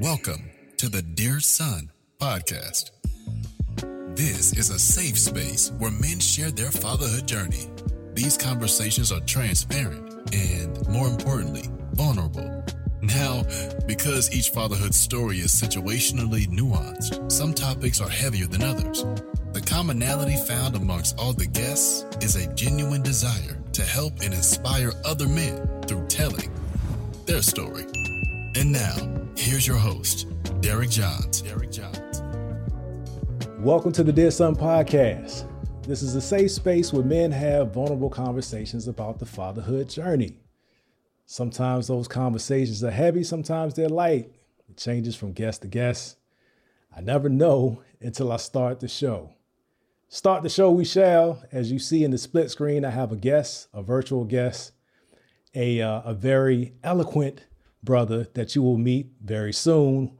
Welcome to the Dear Son podcast. This is a safe space where men share their fatherhood journey. These conversations are transparent and, more importantly, vulnerable. Now, because each fatherhood story is situationally nuanced, some topics are heavier than others. The commonality found amongst all the guests is a genuine desire to help and inspire other men through telling their story. And now, here's your host, Derek Johns. Derek Johns. Welcome to the Dear Son podcast. This is a safe space where men have vulnerable conversations about the fatherhood journey. Sometimes those conversations are heavy, sometimes they're light. It changes from guest to guest. I never know until I start the show. Start the show, we shall. As you see in the split screen, I have a guest, a virtual guest, a, uh, a very eloquent brother that you will meet very soon.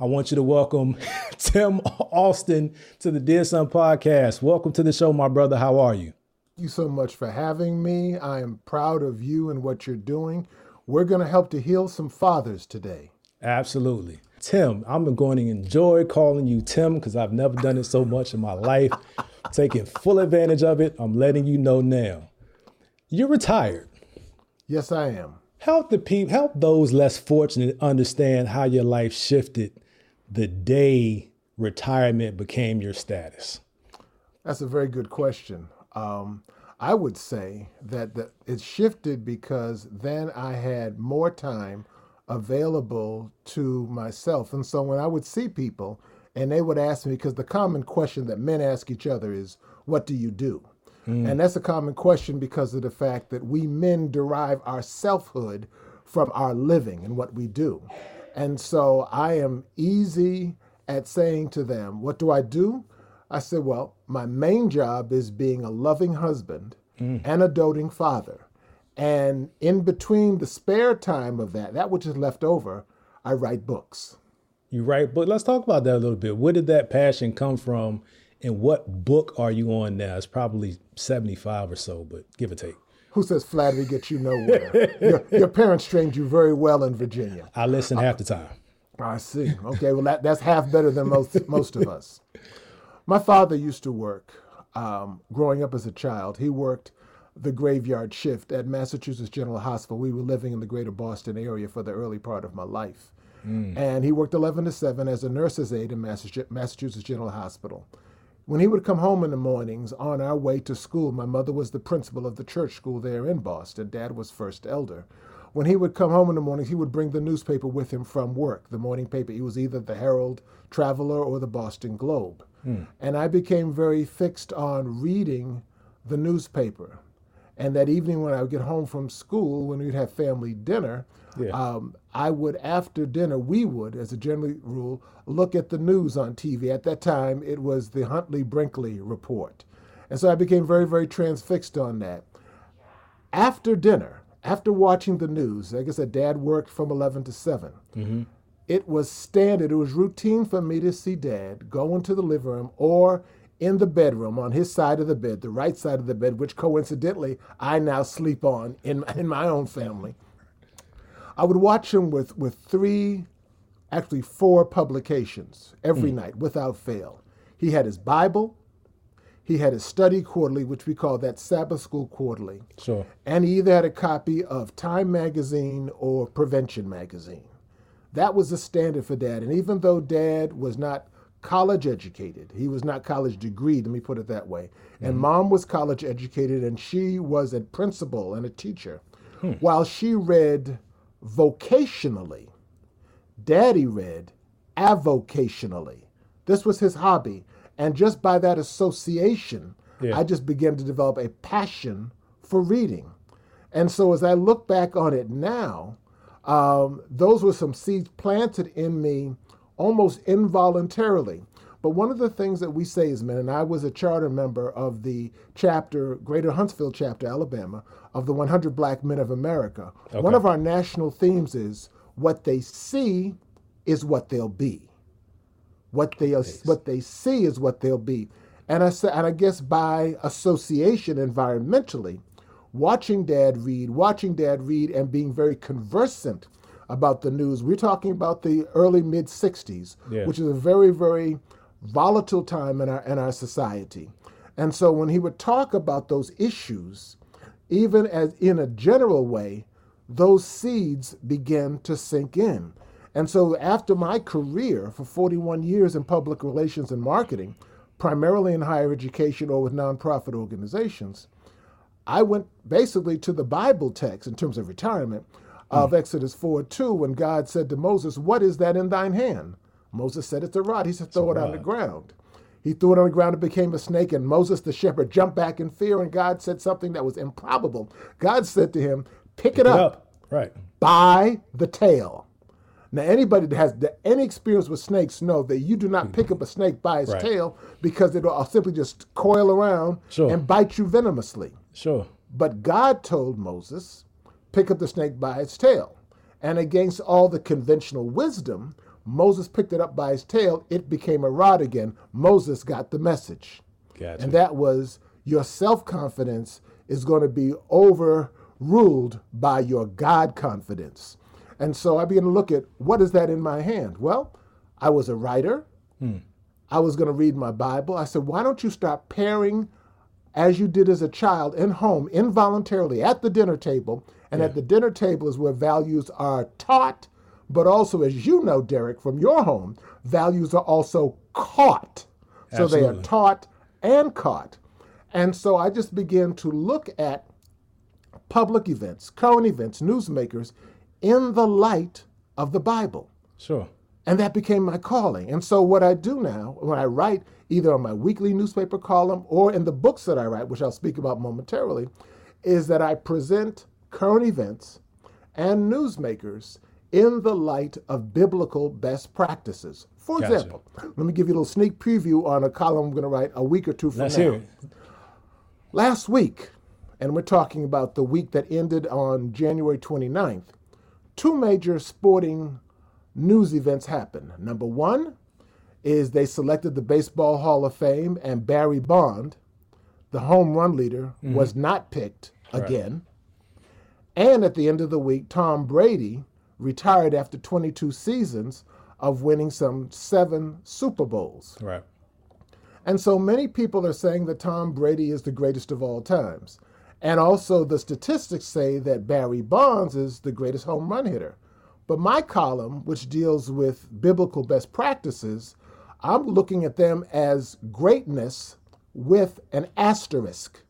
I want you to welcome Tim Alston to the Dear Son podcast. Welcome to the show, my brother. How are you? Thank you so much for having me. I am proud of you and what you're doing. We're going to help to heal some fathers today. Absolutely. Tim, I'm going to enjoy calling you Tim because I've never done it so much in my life. Taking full advantage of it. I'm letting you know now. You're retired. Yes, I am help the people help those less fortunate understand how your life shifted the day retirement became your status. That's a very good question. Um, i would say that the, it shifted because then i had more time available to myself. And so when i would see people and they would ask me because the common question that men ask each other is what do you do Mm. And that's a common question because of the fact that we men derive our selfhood from our living and what we do. And so I am easy at saying to them, What do I do? I said, Well, my main job is being a loving husband mm. and a doting father. And in between the spare time of that, that which is left over, I write books. You write but Let's talk about that a little bit. Where did that passion come from and what book are you on now? It's probably 75 or so, but give or take. Who says flattery gets you nowhere? your, your, parents trained you very well in Virginia. I listen half the time. I see. Okay, well, that, that's half better than most, most of us. My father used to work, um, growing up as a child, he worked the graveyard shift at Massachusetts General Hospital. We were living in the greater Boston area for the early part of my life. Mm. And he worked 11 to 7 as a nurse's aide in Massachusetts General Hospital. When he would come home in the mornings on our way to school, my mother was the principal of the church school there in Boston. Dad was first elder. When he would come home in the mornings, he would bring the newspaper with him from work, the morning paper. It was either the Herald Traveler or the Boston Globe. Hmm. And I became very fixed on reading the newspaper. And that evening when I would get home from school, when we'd have family dinner, yeah. um, I would, after dinner, we would, as a general rule, look at the news on TV. At that time, it was the Huntley Brinkley report. And so I became very, very transfixed on that. After dinner, after watching the news, like I said, dad worked from 11 to 7. Mm-hmm. It was standard, it was routine for me to see dad go into the living room or in the bedroom on his side of the bed, the right side of the bed, which coincidentally I now sleep on in, in my own family. I would watch him with, with three, actually four publications every mm. night without fail. He had his Bible, He had his study quarterly, which we call that Sabbath School Quarterly. Sure. And he either had a copy of Time Magazine or Prevention Magazine. That was the standard for dad. And even though dad was not college educated, he was not college degree, let me put it that way. And mom was college educated and she was a principal and a teacher. While she read vocationally, daddy read avocationally. This was his hobby. And just by that association, Yeah. I just began to develop a passion for reading. And so as I look back on it now, um, those were some seeds planted in me almost involuntarily. But one of the things that we say is, man, and I was a charter member of the chapter, Greater Huntsville chapter, Alabama, of the 100 Black Men of America. One of our national themes is what they see is what they'll be. What they what they see is what they'll be. And I say, and I guess by association, environmentally, watching Dad read, watching Dad read, and being very conversant about the news. We're talking about the early mid '60s, Yeah. which is a very very volatile time in our in our society. And so when he would talk about those issues, even as in a general way, those seeds begin to sink in. And so after my career for 41 years in public relations and marketing, primarily in higher education or with nonprofit organizations, I went basically to the Bible text in terms of retirement of hmm. Exodus 4 2, when God said to Moses, What is that in thine hand? Moses said, It's a rod. He said, Throw it on the ground. He threw it on the ground, it became a snake, and Moses the shepherd jumped back in fear, and God said something that was improbable. God said to him, Pick it Get up up. Right. by the tail. Now, anybody that has any experience with snakes know that you do not pick up a snake by its Right. tail because it'll uh, simply just coil around Sure. and bite you venomously. Sure. But God told Moses, pick up the snake by its tail. And against all the conventional wisdom, Moses picked it up by its tail. It became a rod again. Moses got the message. Gotcha. And that was your self confidence is going to be overruled by your God confidence. And so I began to look at what is that in my hand? Well, I was a writer. Hmm. I was going to read my Bible. I said, why don't you start pairing as you did as a child in home, involuntarily at the dinner table? And at the dinner table is where values are taught, but also, as you know, Derek, from your home, values are also caught. So they are taught and caught. And so I just began to look at public events, current events, newsmakers in the light of the Bible. Sure. And that became my calling. And so, what I do now, when I write either on my weekly newspaper column or in the books that I write, which I'll speak about momentarily, is that I present current events and newsmakers in the light of biblical best practices. For Gotcha. example, let me give you a little sneak preview on a column I'm going to write a week or two from Let's now. hear it. Last week, and we're talking about the week that ended on January 29th, two major sporting news events happened. Number one is they selected the Baseball Hall of Fame, and Barry Bond, the home run leader, mm-hmm. was not picked again. And at the end of the week, Tom Brady retired after 22 seasons of winning some seven Super Bowls. Right. And so many people are saying that Tom Brady is the greatest of all times. And also, the statistics say that Barry Bonds is the greatest home run hitter. But my column, which deals with biblical best practices, I'm looking at them as greatness with an asterisk.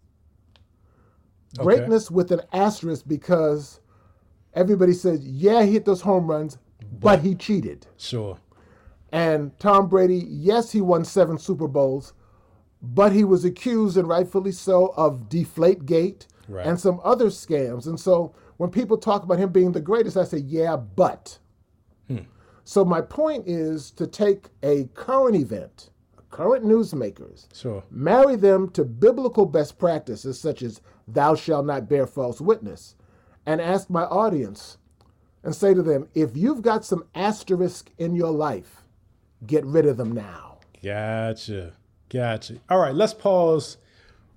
Okay. Greatness with an asterisk because everybody says, yeah, he hit those home runs, but he cheated. Sure. And Tom Brady, yes, he won seven Super Bowls, but he was accused, and rightfully so, of Deflategate Right. and some other scams. And so when people talk about him being the greatest, I say, yeah, but. Hmm. So my point is to take a current event, current newsmakers, Sure. marry them to biblical best practices such as thou shalt not bear false witness, and ask my audience and say to them, if you've got some asterisk in your life, get rid of them now. Gotcha. Gotcha. All right, let's pause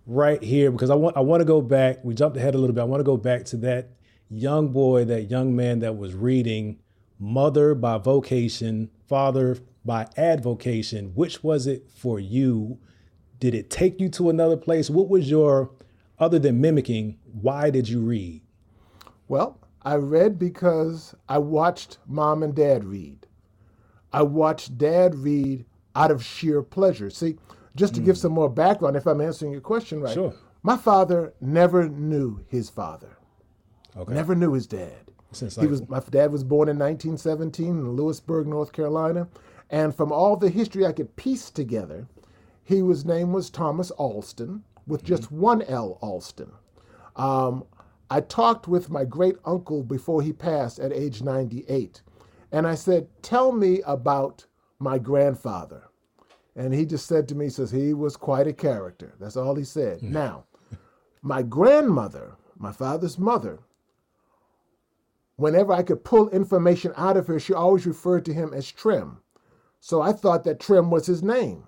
right here because I want I want to go back. We jumped ahead a little bit. I want to go back to that young boy, that young man that was reading Mother by vocation, Father by advocation. Which was it for you? Did it take you to another place? What was your, other than mimicking, why did you read? Well, I read because I watched mom and dad read. I watched dad read out of sheer pleasure. See, just to mm. give some more background, if I'm answering your question right, sure. my father never knew his father. Okay. Never knew his dad. Since he was my dad was born in 1917 in Louisburg, North Carolina, and from all the history I could piece together, he was name was Thomas Alston with mm-hmm. just one L Alston. Um, I talked with my great uncle before he passed at age 98, and I said, "Tell me about my grandfather." And he just said to me, says he was quite a character. That's all he said. Mm-hmm. Now, my grandmother, my father's mother, whenever I could pull information out of her, she always referred to him as Trim. So I thought that Trim was his name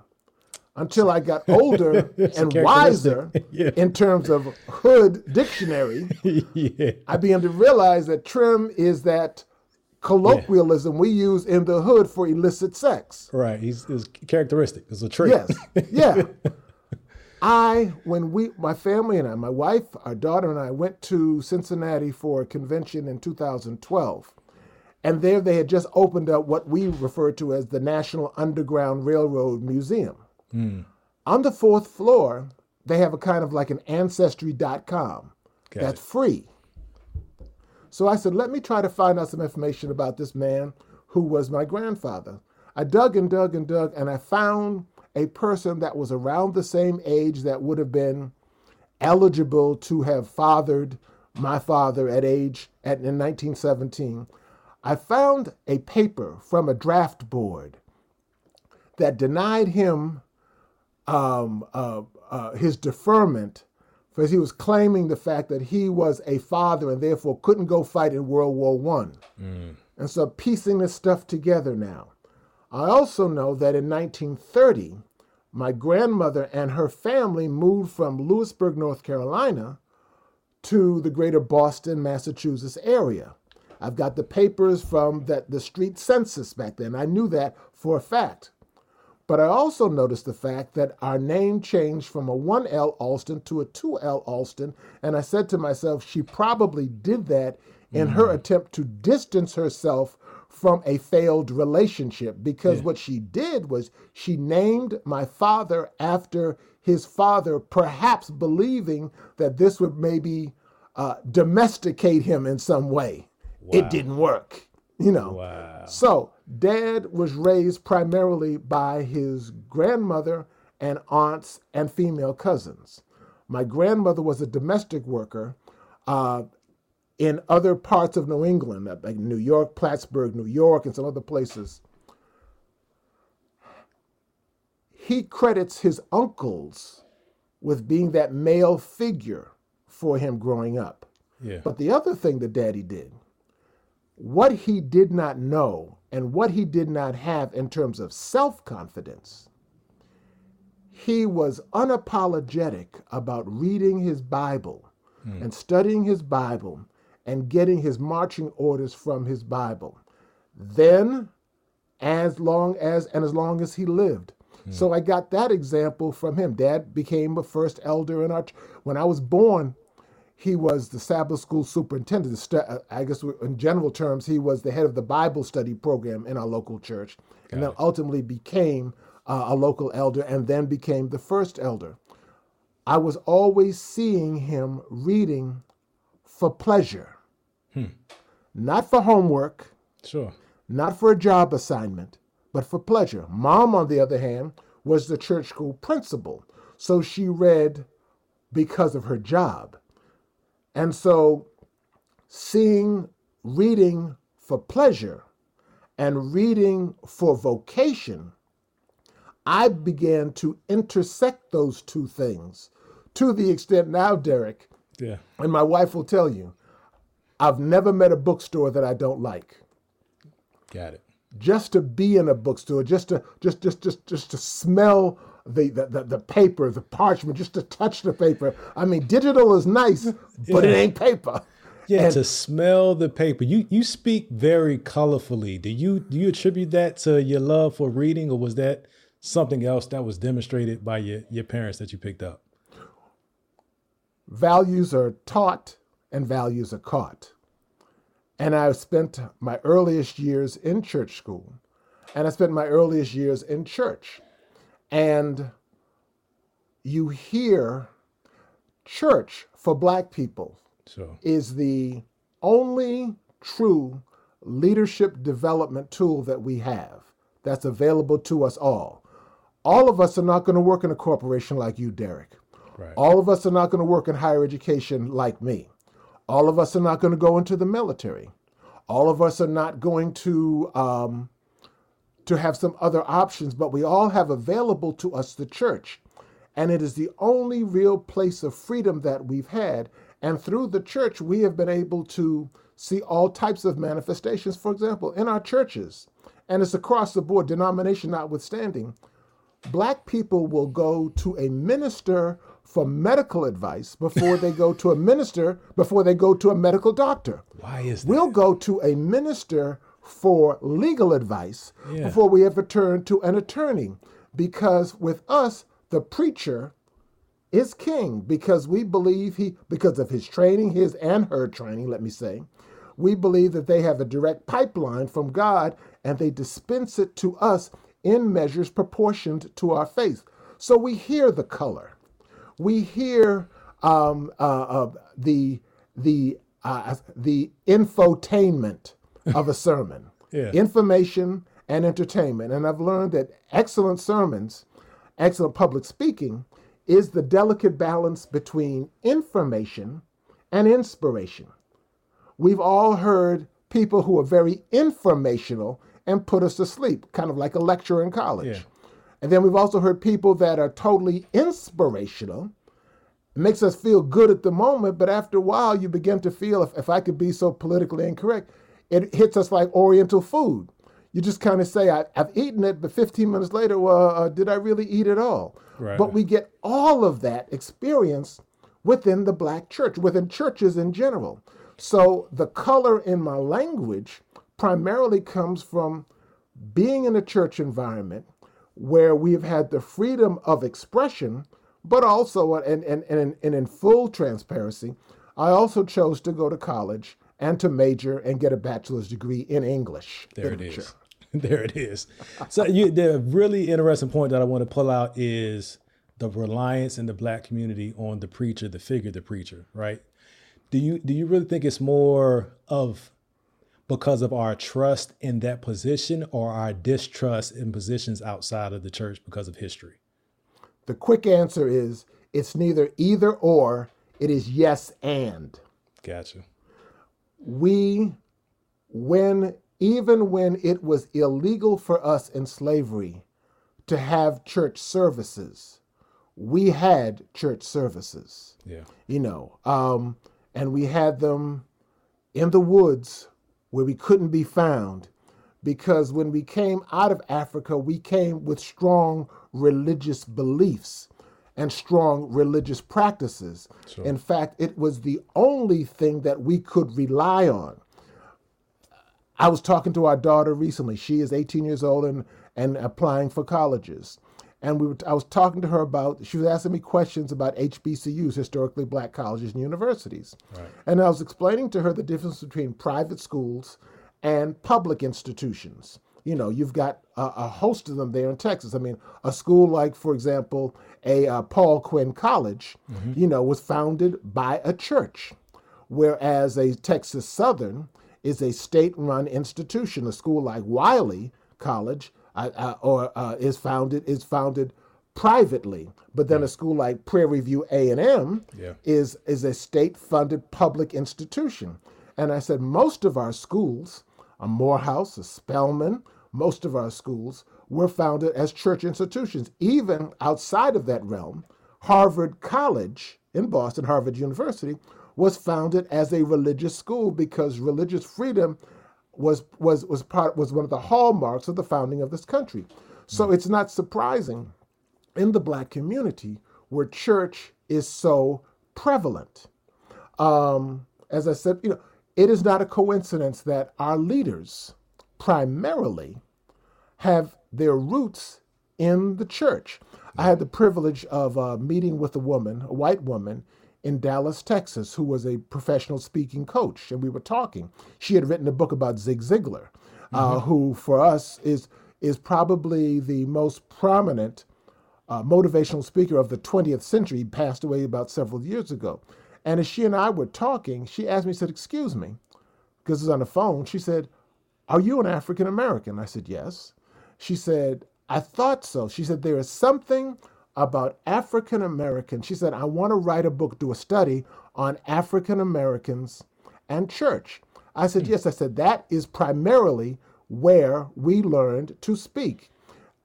until I got older and wiser yeah. in terms of Hood dictionary. yeah. I began to realize that Trim is that colloquialism yeah. we use in the hood for illicit sex. Right. He's, he's characteristic. It's a trait. Yes. Yeah. I, when we, my family and I, my wife, our daughter, and I went to Cincinnati for a convention in 2012. And there they had just opened up what we refer to as the National Underground Railroad Museum. Mm. On the fourth floor, they have a kind of like an ancestry.com okay. that's free. So I said, let me try to find out some information about this man who was my grandfather. I dug and dug and dug, and I found a person that was around the same age that would have been eligible to have fathered my father at age at in 1917 i found a paper from a draft board that denied him um, uh, uh, his deferment because he was claiming the fact that he was a father and therefore couldn't go fight in world war one mm. and so piecing this stuff together now i also know that in 1930 my grandmother and her family moved from Louisburg, North Carolina to the greater Boston, Massachusetts area. I've got the papers from that the street census back then. I knew that for a fact. But I also noticed the fact that our name changed from a 1L Alston to a 2L Alston. And I said to myself, she probably did that in mm-hmm. her attempt to distance herself from a failed relationship because yeah. what she did was she named my father after his father, perhaps believing that this would maybe uh, domesticate him in some way. Wow. It didn't work, you know. Wow. So, dad was raised primarily by his grandmother and aunts and female cousins. My grandmother was a domestic worker. Uh, in other parts of New England, like New York, Plattsburgh, New York, and some other places. He credits his uncles with being that male figure for him growing up. Yeah. But the other thing that daddy did, what he did not know and what he did not have in terms of self confidence, he was unapologetic about reading his Bible mm. and studying his Bible and getting his marching orders from his Bible. Then, as long as and as long as he lived. Hmm. So I got that example from him. Dad became a first elder in our. When I was born, he was the Sabbath school superintendent. Uh, I guess in general terms, he was the head of the Bible study program in our local church, got and then it. ultimately became uh, a local elder, and then became the first elder. I was always seeing him reading for pleasure. Hmm. Not for homework. Sure. Not for a job assignment, but for pleasure. Mom, on the other hand, was the church school principal. So she read because of her job. And so seeing reading for pleasure and reading for vocation, I began to intersect those two things to the extent now, Derek, yeah. and my wife will tell you, I've never met a bookstore that I don't like. Got it. Just to be in a bookstore, just to just just just just to smell the the, the, the paper, the parchment, just to touch the paper. I mean, digital is nice, but yeah. it ain't paper. Yeah, and, to smell the paper. You you speak very colorfully. Do you do you attribute that to your love for reading, or was that something else that was demonstrated by your, your parents that you picked up? Values are taught and values are caught. And I spent my earliest years in church school, and I spent my earliest years in church. And you hear church for black people So, is the only true leadership development tool that we have that's available to us all. All of us are not going to work in a corporation like you, Derek. right. All of us are not going to work in higher education like me. All of us are not going to go into the military. All of us are not going to um, to have some other options, but we all have available to us the church. And it is the only real place of freedom that we've had. And through the church, we have been able to see all types of manifestations. For example, in our churches, and it's across the board, denomination notwithstanding, black people will go to a minister for medical advice before they go to a minister before they go to a medical doctor. Why is that? We'll go to a minister for legal advice Yeah. before we ever turn to an attorney. Because with us, the preacher is king because we believe he, because of his training, his and her training, let me say, we believe that they have a direct pipeline from God and they dispense it to us in measures proportioned to our faith. So we hear the color we hear um, uh, uh, the the uh, the infotainment of a sermon, Yeah. information and entertainment. And I've learned that excellent sermons, excellent public speaking, is the delicate balance between information and inspiration. We've all heard people who are very informational and put us to sleep, kind of like a lecture in college. Yeah. And then we've also heard people that are totally inspirational. It makes us feel good at the moment, but after a while, you begin to feel, if, if I could be so politically incorrect, it hits us like Oriental food. You just kind of say, I, I've eaten it, but 15 minutes later, well, uh, did I really eat it all? Right. But we get all of that experience within the black church, within churches in general. So the color in my language primarily comes from being in a church environment where we've had the freedom of expression, but also, and, and, and, and in full transparency, I also chose to go to college and to major and get a bachelor's degree in English. There it literature. is. There it is. So you, the really interesting point that I want to pull out is the reliance in the black community on the preacher, the figure, the preacher, right? Do you do you really think it's more of because of our trust in that position or our distrust in positions outside of the church because of history? The quick answer is it's neither either or, it is yes and. Gotcha. We when even when it was illegal for us in slavery to have church services we had church services Yeah. you know um, and we had them in the woods where we couldn't be found because when we came out of africa we came with strong religious beliefs and strong religious practices in fact it was the only thing that we could rely on I was talking to our daughter recently. She is 18 years old and, and applying for colleges. And we were, I was talking to her about, she was asking me questions about HBCUs, historically black colleges and universities. And I was explaining to her the difference between private schools and public institutions. You know, you've got a, a host of them there in Texas. I mean, a school like, for example, a uh, Paul Quinn College, you know, was founded by a church whereas a Texas Southern is a state-run institution. A school like Wiley College uh, uh, or uh, is founded is founded privately, but then a school like Prairie View A and M is is a state-funded public institution. And I said most of our schools, a Morehouse, a Spelman, most of our schools were founded as church institutions. Even outside of that realm, Harvard College in Boston, Harvard University, was founded as a religious school because religious freedom was was was part was one of the hallmarks of the founding of this country. So it's not surprising in the black community where church is so prevalent. Um, as I said, you know, it is not a coincidence that our leaders primarily have their roots in the church. I had the privilege of uh, meeting with a woman, a white woman, in Dallas, Texas, who was a professional speaking coach, and we were talking. She had written a book about Zig Ziglar, uh, who for us is is probably the most prominent uh, motivational speaker of the 20th century. He passed away about several years ago. And as she and I were talking, she asked me, she said, "Excuse me," because it's on the phone. She said, "Are you an African American?" I said, "Yes." She said, "I thought so." She said, "There is something." About African Americans. She said, I want to write a book, do a study on African Americans and church. I said, Yes. I said, That is primarily where we learned to speak.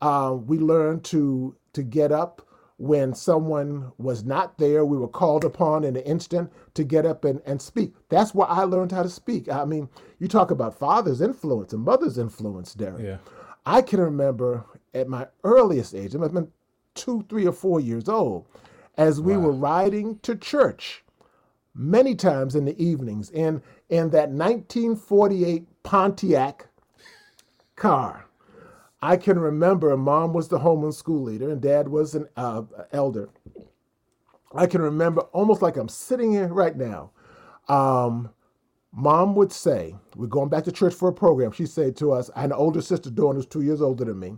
Uh, we learned to, to get up when someone was not there. We were called upon in an instant to get up and, and speak. That's where I learned how to speak. I mean, you talk about father's influence and mother's influence, Derek. Yeah. I can remember at my earliest age, I must have been two, three, or four years old, as we were riding to church many times in the evenings in, in that 1948 Pontiac car. I can remember mom was the homeroom school leader and dad was an uh, elder. I can remember almost like I'm sitting here right now. Um, mom would say, We're going back to church for a program. She'd say to us, I had an older sister, Dawn, who's two years older than me.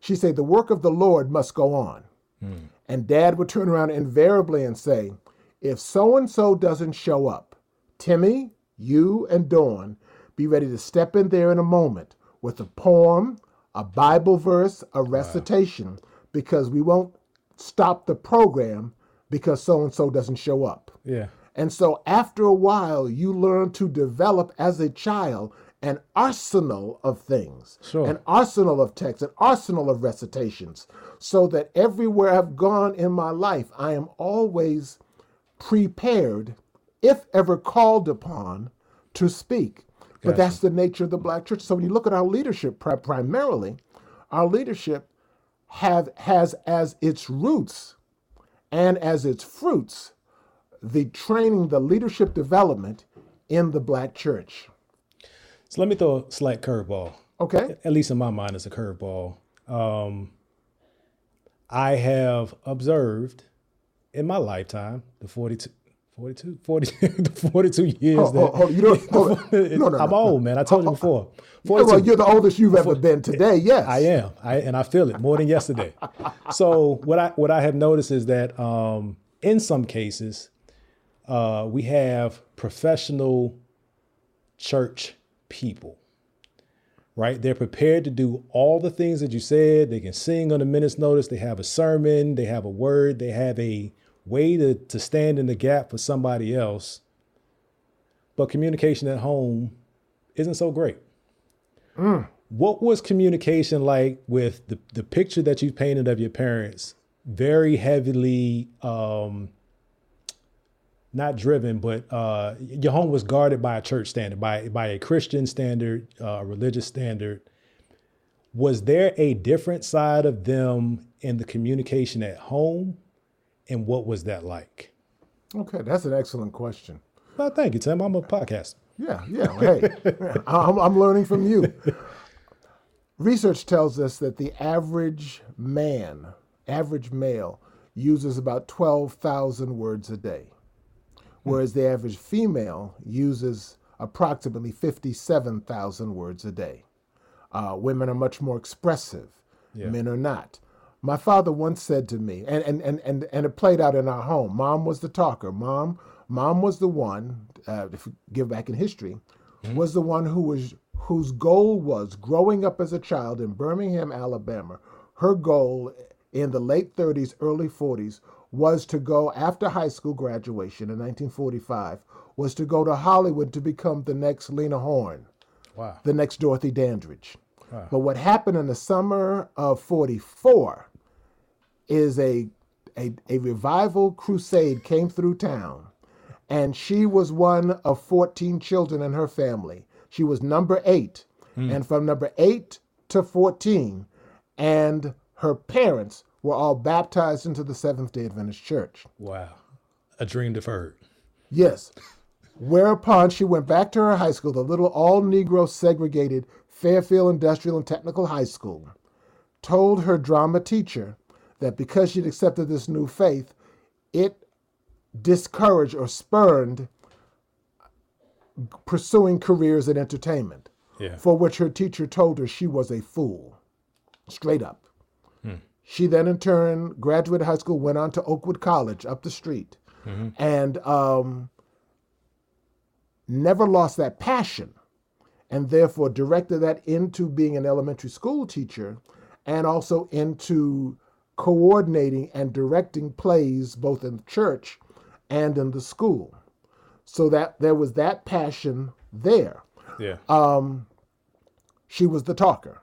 She'd say, The work of the Lord must go on. And dad would turn around invariably and say, If so and so doesn't show up, Timmy, you, and Dawn, be ready to step in there in a moment with a poem, a Bible verse, a recitation, because we won't stop the program because so and so doesn't show up. Yeah. And so after a while, you learn to develop as a child an arsenal of things, Sure. an arsenal of texts, an arsenal of recitations, so that everywhere I've gone in my life, I am always prepared, if ever called upon, to speak. But that's the nature of the black church. So when you look at our leadership, pri- primarily, our leadership have has as its roots and as its fruits the training, the leadership development in the black church. So let me throw a slight curveball. Okay. At least in my mind, it's a curveball. Um, I have observed in my lifetime the 42, 42, 40, 42 years Hold- that hold- you don't- hold. No, no, I'm no. old, man. I told you before. Well, 42. you're the oldest you've ever been today. Yes, I am. I and I feel it more than yesterday. so what I what I have noticed is that um, in some cases, uh, we have professional church people. Right? They're prepared to do all the things that you said. They can sing on a minute's notice. They have a sermon. They have a word. They have a way to, to stand in the gap for somebody else. But communication at home isn't so great. What was communication like with the, the picture that you painted of your parents? Very heavily, um, not driven, but uh, your home was guarded by a church standard, by by a Christian standard, uh, a religious standard. Was there a different side of them in the communication at home, and what was that like? Okay, that's an excellent question. Well, thank you, Tim. I'm a podcast. Yeah, yeah. Hey, I'm, I'm learning from you. Research tells us that the average man, average male, uses about 12,000 words a day, whereas the average female uses approximately 57,000 words a day. Uh, women are much more expressive, men are not. My father once said to me, and, and, and, and, and it played out in our home. Mom was the talker. Mom, mom was the one, uh, if we give back in history, was the one who was whose goal was growing up as a child in Birmingham, Alabama. Her goal in the late 30s, early 40s was to go after high school graduation in 1945 was to go to Hollywood to become the next Lena Horne Wow. the next Dorothy Dandridge. But what happened in the summer of 44 is a, a, a revival crusade came through town. And she was one of 14 children in her family. She was number eight. Hmm. And from number eight to 14, and her parents were all baptized into the Seventh day Adventist Church. Wow. A dream deferred. Yes. Whereupon she went back to her high school, the little all Negro segregated Fairfield Industrial and Technical High School, told her drama teacher that because she'd accepted this new faith, it discouraged or spurned pursuing careers in entertainment, Yeah. for which her teacher told her she was a fool, straight up. She then, in turn, graduated high school, went on to Oakwood College up the street, and um, never lost that passion, and therefore directed that into being an elementary school teacher and also into coordinating and directing plays both in church and in the school. So that there was that passion there. Yeah. Um, She was the talker.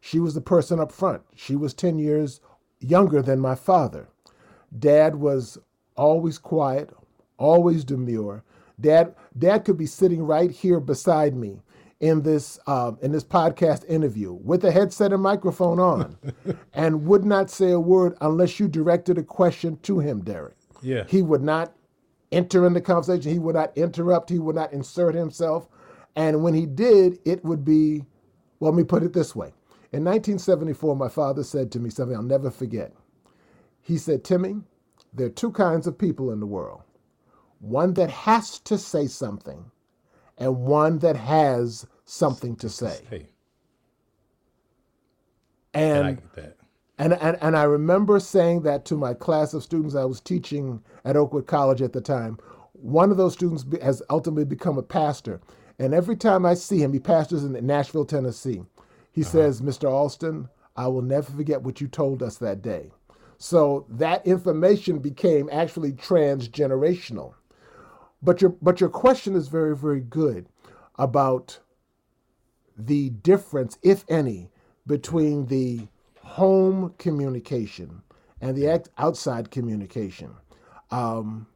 She was the person up front. She was 10 years younger than my father. Dad was always quiet, always demure. Dad, Dad could be sitting right here beside me in this um, in this podcast interview with a headset and microphone on, and would not say a word unless you directed a question to him, Derek. Yeah. He would not enter in the conversation. He would not interrupt. He would not insert himself. And when he did, it would be, well, let me put it this way. In 1974, my father said to me something I'll never forget. He said, Timmy, there are two kinds of people in the world one that has to say something, and one that has something to say. Hey, And that. And, and, and I remember saying that to my class of students I was teaching at Oakwood College at the time. One of those students has ultimately become a pastor. And every time I see him, he pastors in Nashville, Tennessee. He says, Mr. Alston, I will never forget what you told us that day. So that information became actually transgenerational. But your, but your question is very, very good about the difference, if any, between the home communication and the act- outside communication. Um,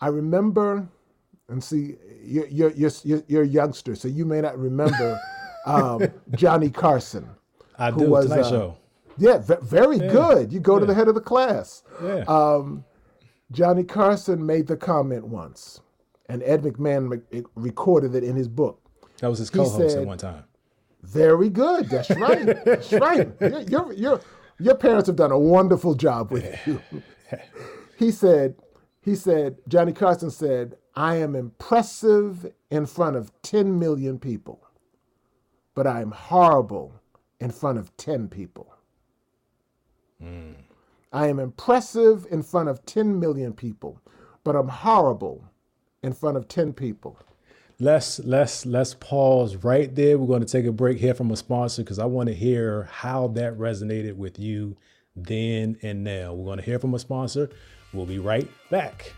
I remember, and see, you're, you're, you're, you're- you're a youngster, so you may not remember um, Johnny Carson. I who do. was, Tonight uh, Show. Yeah, ve- very good. You go to the head of the class. Yeah. Um, Johnny Carson made the comment once, and Ed McMahon re- recorded it in his book. that was his co-host at one time. Very good. That's right. That's right. Your, your, parents have done a wonderful job with you. He said, he said, Johnny Carson said, I am impressive in front of 10 million people, but I am horrible in front of 10 people. I am impressive in front of 10 million people, but I'm horrible in front of 10 people. Let's let's let's pause right there. We're going to take a break here from a sponsor because I want to hear how that resonated with you then and now. We're going to hear from a sponsor. We'll be right back.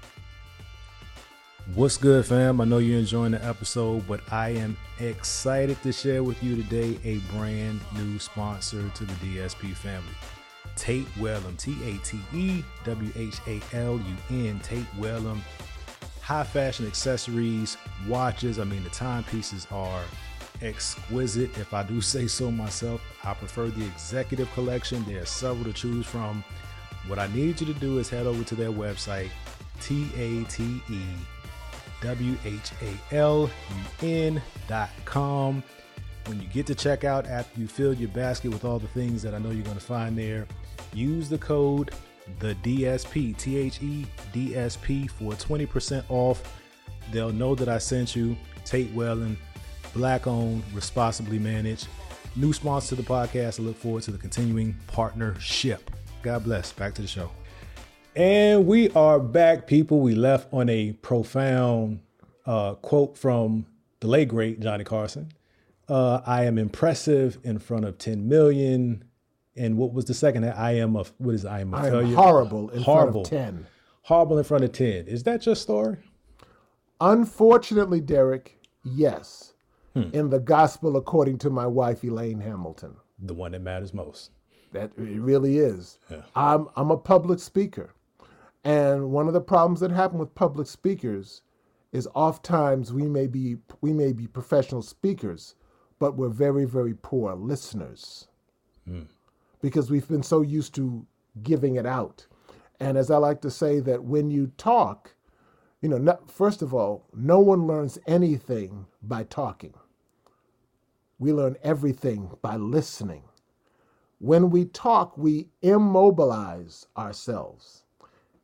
What's good, fam? I know you're enjoying the episode, but I am excited to share with you today a brand new sponsor to the DSP family. Tate Whalun, T A T E W H A L U N, Tate Whalun. High fashion accessories, watches. I mean, the timepieces are exquisite, if I do say so myself. I prefer the executive collection. There are several to choose from. What I need you to do is head over to their website, T A T E W H A L U N dot com. When you get to checkout, after you fill your basket with all the things that I know you're going to find there, use the code the DSP T H E D S P for 20% off. They'll know that I sent you. Tate Whalun, black owned, responsibly managed. New sponsor to the podcast. I look forward to the continuing partnership. God bless. Back to the show. And we are back, people. We left on a profound uh, quote from the late great Johnny Carson. Uh, I am impressive in front of 10 million. And what was the second? I am a what is? I am a I am failure. horrible in horrible. front of 10. Horrible in front of 10. Is that your story? Unfortunately, Derek, yes. Hmm. In the gospel according to my wife, Elaine Hamilton. The one that matters most. That it really is. I'm I'm a public speaker. And one of the problems that happen with public speakers is oftentimes we may be we may be professional speakers, but we're very, very poor listeners. Hmm. Because we've been so used to giving it out. And as I like to say that when you talk, you know, no, first of all, no one learns anything by talking. We learn everything by listening. When we talk, we immobilize ourselves.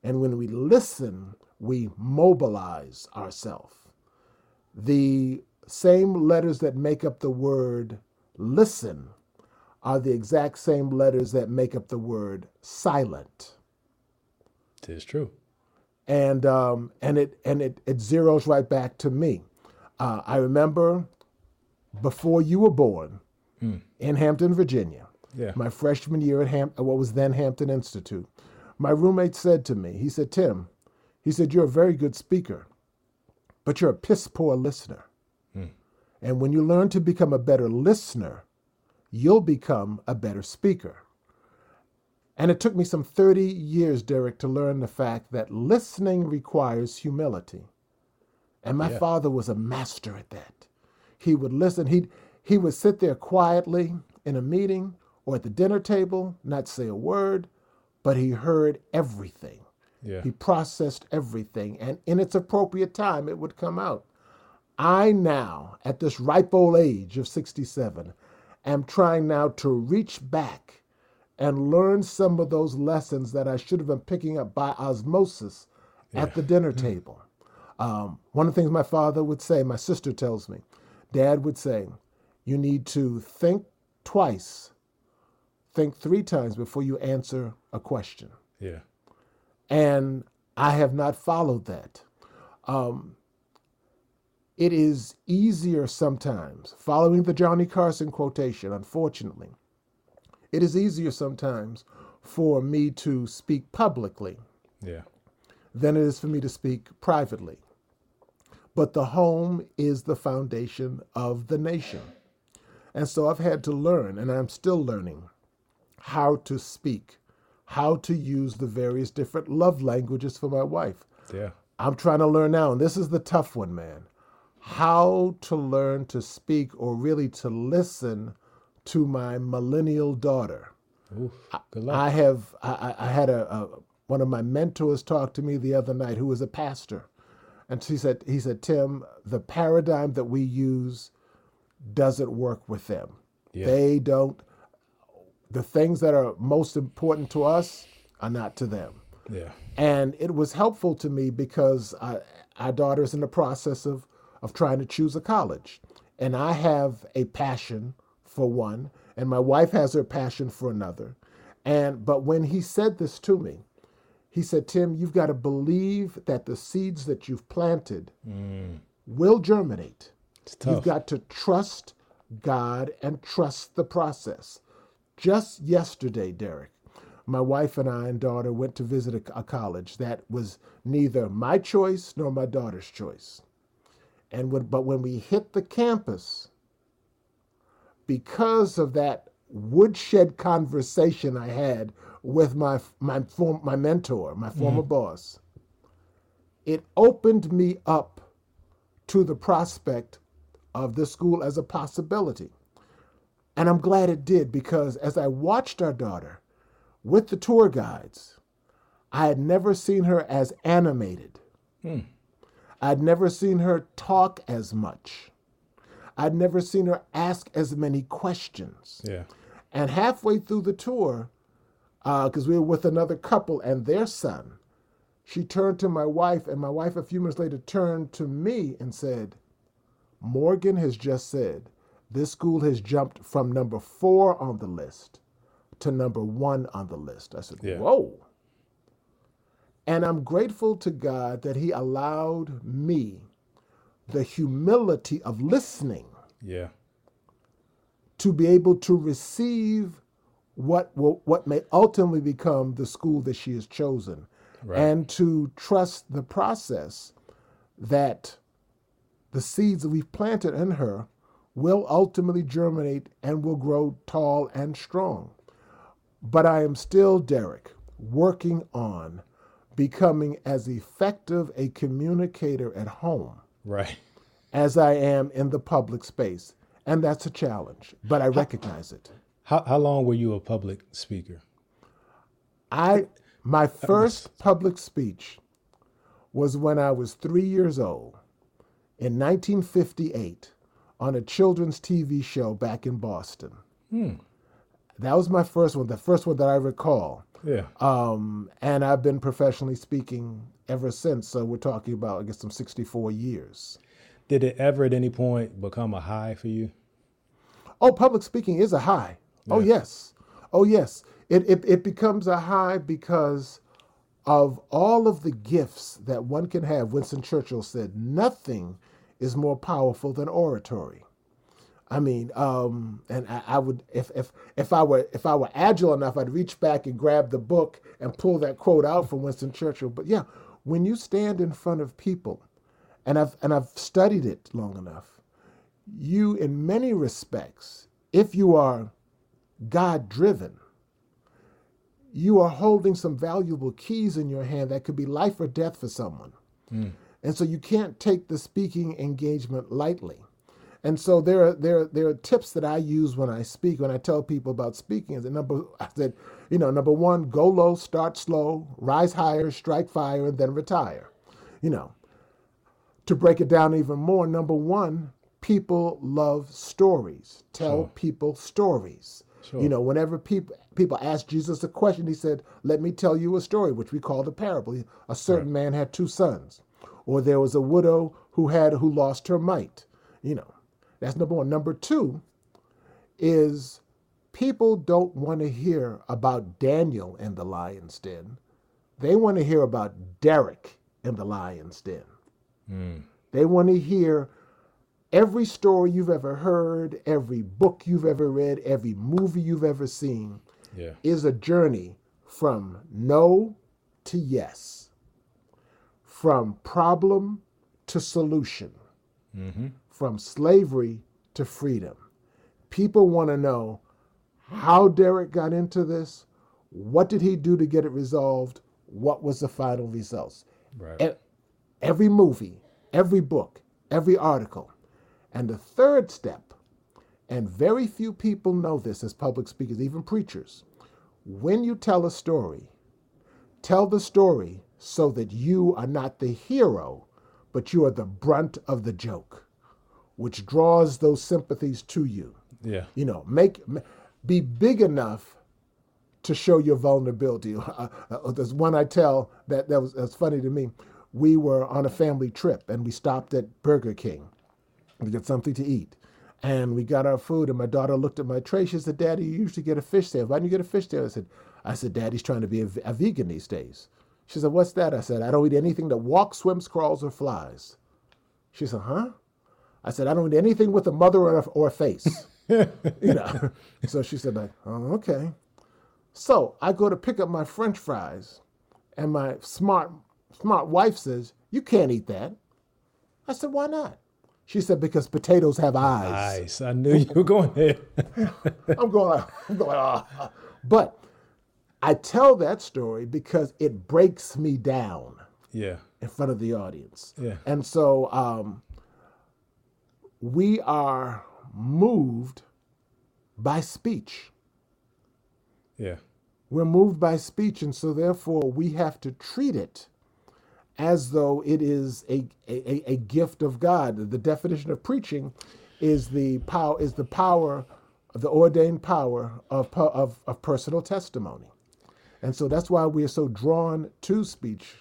And when we listen, we mobilize ourselves. The same letters that make up the word listen are the exact same letters that make up the word silent. It is true. And um, and it and it, it zeroes right back to me. Uh, I remember before you were born in Hampton, Virginia, Yeah. my freshman year at Ham- what was then Hampton Institute, my roommate said to me, he said, Tim, he said, you're a very good speaker, but you're a piss poor listener. And when you learn to become a better listener, you'll become a better speaker. And it took me some 30 years, Derek, to learn the fact that listening requires humility. And my Yeah. father was a master at that. He would listen. he'd, he would sit there quietly in a meeting or at the dinner table, not say a word, but he heard everything. Yeah. He processed everything, and in its appropriate time, it would come out. I now, at this ripe old age of 67, am trying now to reach back and learn some of those lessons that I should have been picking up by osmosis at the dinner table. Um, one of the things my father would say, my sister tells me, dad would say, you need to think twice, think three times before you answer a question Yeah. and I have not followed that. Um, it is easier sometimes, following the Johnny Carson quotation, unfortunately, it is easier sometimes for me to speak publicly Yeah. than it is for me to speak privately. But the home is the foundation of the nation. And so I've had to learn, and I'm still learning, how to speak, how to use the various different love languages for my wife. Yeah. I'm trying to learn now, and this is the tough one, man. How to learn to speak or really to listen to my millennial daughter. Oof. I have I, I had a, a one of my mentors talk to me the other night who was a pastor, and she said he said Tim the paradigm that we use doesn't work with them. Yeah. They don't. The things that are most important to us are not to them. yeah. And it was helpful to me because I, our daughter's in the process of, of trying to choose a college. And I have a passion for one, and my wife has her passion for another. And but when he said this to me, he said, Tim, you've got to believe that the seeds that you've planted mm. will germinate. You've got to trust God and trust the process. Just yesterday, Derek, my wife and I and daughter went to visit a, a college that was neither my choice nor my daughter's choice. And when, but when we hit the campus, because of that woodshed conversation I had with my my form, my mentor, my mm-hmm. former boss, it opened me up to the prospect of this school as a possibility. And I'm glad it did because as I watched our daughter with the tour guides, I had never seen her as animated. Hmm. I'd never seen her talk as much. I'd never seen her ask as many questions. Yeah. And halfway through the tour, uh, because we were with another couple and their son, she turned to my wife, and my wife, a few minutes later, turned to me and said, Morgan has just said this school has jumped from number four on the list to number one on the list. I said, Yeah. Whoa. And I'm grateful to God that He allowed me the humility of listening Yeah. to be able to receive what will, what may ultimately become the school that she has chosen Right. and to trust the process that the seeds that we've planted in her will ultimately germinate and will grow tall and strong. But I am still, Derek, working on becoming as effective a communicator at home Right. as I am in the public space. And that's a challenge, but I recognize it. How how long were you a public speaker? I my uh, first public speech was when I was three years old in 1958 on a children's TV show back in Boston. Hmm. That was my first one, the first one that I recall. Yeah. Um, and I've been professionally speaking ever since. So we're talking about, I guess, some 64 years. Did it ever at any point become a high for you? Oh, public speaking is a high. Oh, yes. Oh, yes. It, it, it becomes a high because of all of the gifts that one can have. Winston Churchill said, nothing is more powerful than oratory. I mean, um, and I, I would if if if I were if I were agile enough, I'd reach back and grab the book and pull that quote out from Winston Churchill. But yeah, when you stand in front of people, and I've and I've studied it long enough, you in many respects, if you are God driven, you are holding some valuable keys in your hand that could be life or death for someone. And so you can't take the speaking engagement lightly. And so there are there are, there are tips that I use when I speak when I tell people about speaking. Is number I said, you know, number one, go low, start slow, rise higher, strike fire, and then retire. You know, to break it down even more, number one, people love stories. Tell people stories. You know, whenever people people ask Jesus a question, he said, "Let me tell you a story," which we call the parable. A certain man had two sons, or there was a widow who had who lost her mite. You know, that's number one. Number two is people don't want to hear about Daniel in the lion's den. They want to hear about Derek in the lion's den. Hmm. They want to hear every story you've ever heard, every book you've ever read, every movie you've ever seen Yeah. is a journey from no to yes, from problem to solution, mm-hmm. From slavery to freedom. People want to know how Derek got into this, what did he do to get it resolved, what was the final results. Right. Every movie, every book, every article. And the third step, and very few people know this as public speakers, even preachers, when you tell a story, tell the story so that you are not the hero, but you are the brunt of the joke, which draws those sympathies to you. Yeah. You know, make be big enough to show your vulnerability. Uh, uh, there's one I tell that that was that's funny to me. We were on a family trip and we stopped at Burger King to get something to eat. And we got our food, and my daughter looked at my tray. She said, "Daddy, you usually get a fish sandwich. Why didn't you get a fish sandwich?" I said, "I said, Daddy's trying to be a, a vegan these days." She said, "What's that?" I said, "I don't eat anything that walks, swims, crawls, or flies." She said, "Huh?" I said, "I don't eat anything with a mother or a, or a face." you know. So she said, like, "Oh, okay." So I go to pick up my French fries, and my smart smart wife says, "You can't eat that." I said, "Why not?" She said, "Because potatoes have eyes." Nice. I knew you were going there. I'm going, I'm going, ah. But I tell that story because it breaks me down yeah. in front of the audience. Yeah. And so um, we are moved by speech. Yeah. We're moved by speech, and so therefore we have to treat it as though it is a, a, a gift of God. The definition of preaching is the power is the power, the ordained power of, of, of personal testimony. And so that's why we are so drawn to speech,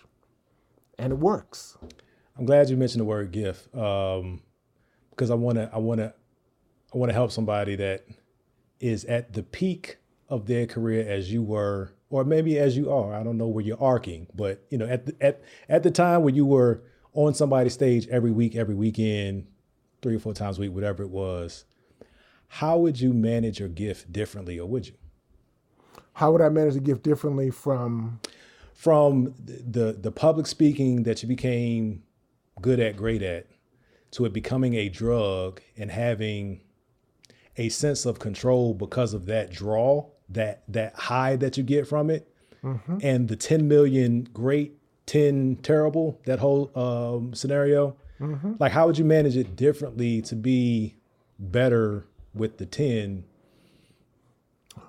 and it works. I'm glad you mentioned the word gift um, because I want to I want to I want to help somebody that is at the peak of their career as you were or maybe as you are. I don't know where you're arcing, but you know at the, at at the time when you were on somebody's stage every week, every weekend, three or four times a week, whatever it was. How would you manage your gift differently, or would you? How would I manage the gift differently from? from the the public speaking that you became good at, great at, to it becoming a drug and having a sense of control because of that draw, that that high that you get from it, and the 10 million great, 10 terrible, that whole um, scenario. Like, how would you manage it differently to be better with the 10?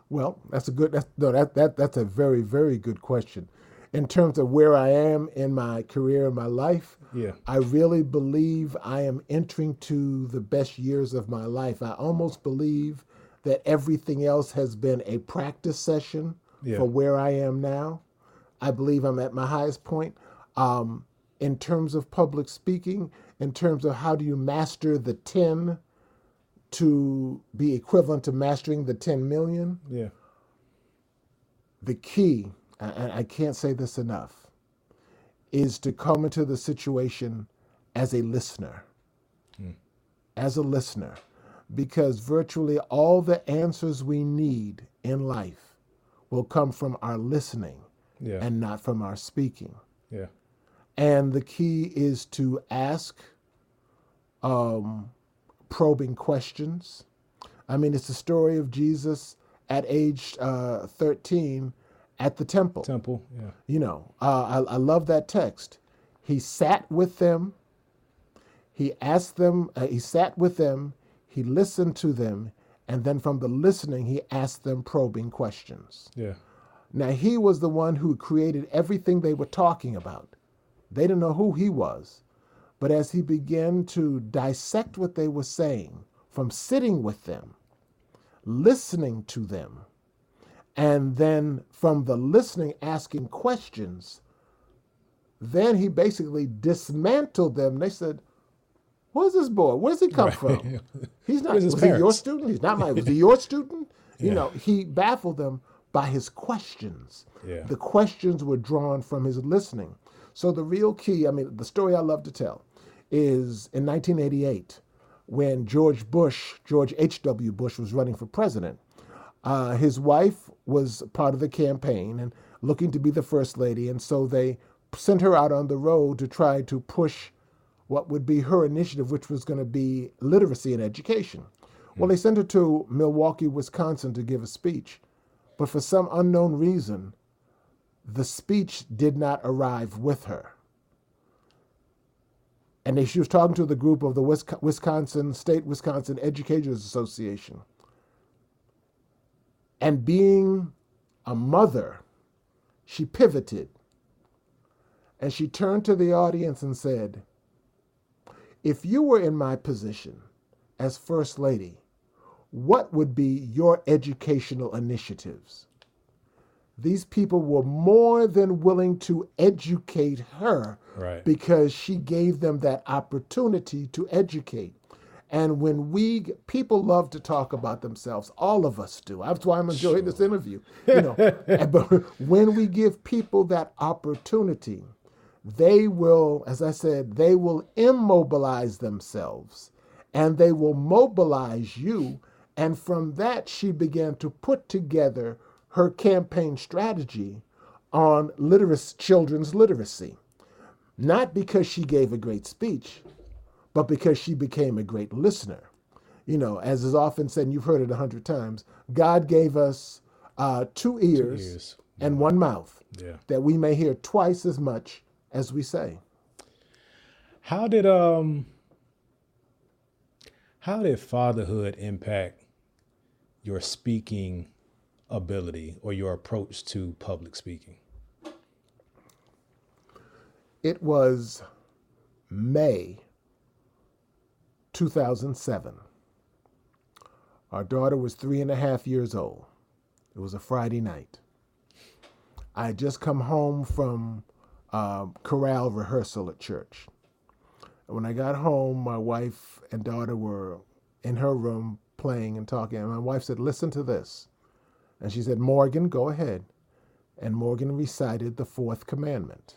Well, that's a good. That's, no, that that that's a very very good question. in terms of where I am in my career and my life, Yeah. I really believe I am entering to the best years of my life. I almost believe that everything else has been a practice session Yeah. for where I am now. I believe I'm at my highest point. Um, in terms of public speaking, in terms of how do you master the 10 to be equivalent to mastering the 10 million, Yeah. the key, I can't say this enough, is to come into the situation as a listener. As a listener. Because virtually all the answers we need in life will come from our listening Yeah. and not from our speaking. yeah. And the key is to ask um, probing questions. I mean, it's the story of Jesus at age uh, 13 at the temple. Temple. Yeah. You know, uh, I, I love that text. He sat with them. He asked them, uh, he sat with them, he listened to them, and then from the listening, he asked them probing questions. Yeah. Now, he was the one who created everything they were talking about. They didn't know who he was. But as he began to dissect what they were saying, from sitting with them, listening to them, and then from the listening, asking questions, then he basically dismantled them. They said, Where's this boy? Where's he come from? He's not. Was he your student? He's not my. Was he your student? You know, he baffled them by his questions. Yeah. The questions were drawn from his listening. So the real key, I mean, the story I love to tell is in 1988 when George Bush, George H.W. Bush, was running for president. Uh, his wife was part of the campaign and looking to be the first lady, and so they sent her out on the road to try to push what would be her initiative, which was going to be literacy and education. Well, they sent her to Milwaukee, Wisconsin to give a speech, but for some unknown reason, the speech did not arrive with her. And she was talking to the group of the Wisconsin State Wisconsin Educators Association. And being a mother, she pivoted and she turned to the audience and said, If you were in my position as First Lady, what would be your educational initiatives? These people were more than willing to educate her Right. because she gave them that opportunity to educate. And when we people love to talk about themselves, all of us do. That's why I'm enjoying this interview. You know, but when we give people that opportunity, they will, as I said, they will immobilize themselves and they will mobilize you. And from that, she began to put together her campaign strategy on literacy, children's literacy. Not because she gave a great speech, but because she became a great listener. You know, as is often said, and you've heard it a hundred times, God gave us uh, two, ears ears. and one mouth Yeah. that we may hear twice as much as we say. How did um how did fatherhood impact your speaking ability or your approach to public speaking? It was May 2007. Our daughter was three and a half years old. It was a Friday night. I had just come home from uh, chorale rehearsal at church. And when I got home, my wife and daughter were in her room playing and talking. And my wife said, Listen to this. And she said, Morgan, go ahead. And Morgan recited the fourth commandment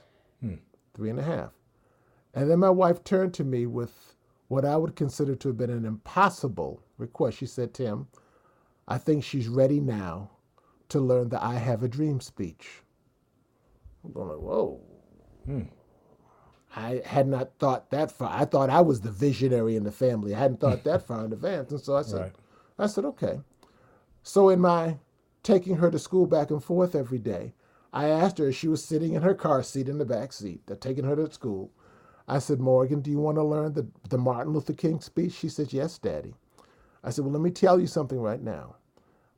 three and a half. And then my wife turned to me with what I would consider to have been an impossible request. She said, Tim, I think she's ready now to learn the I have a dream speech. I'm going like, whoa. Hmm. I had not thought that far. I thought I was the visionary in the family. I hadn't thought that far in advance. And so I said, Right. I said, okay. So in my taking her to school back and forth every day, I asked her as she was sitting in her car seat in the back seat, taking her to school. I said, Morgan, do you want to learn the, the Martin Luther King speech? She said, Yes, Daddy. I said, Well, let me tell you something right now.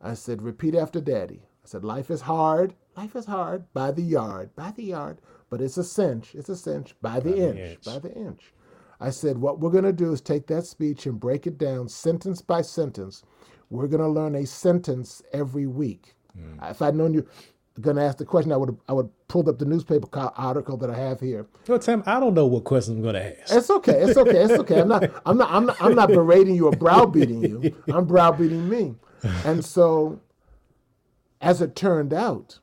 I said, Repeat after Daddy. I said, Life is hard. life is hard by the yard, by the yard, but it's a cinch, it's a cinch by the By the inch, inch. by the inch. I said, what we're going to do is take that speech and break it down sentence by sentence. We're going to learn a sentence every week. Mm. If I'd known you were going to ask the question, I would I would pulled up the newspaper article that I have here. Well, Tim, I don't know what questions I'm going to ask. It's okay. It's okay. It's okay. I'm not. I'm not. I'm not. I'm not berating you or browbeating you. I'm browbeating me. And so, as it turned out,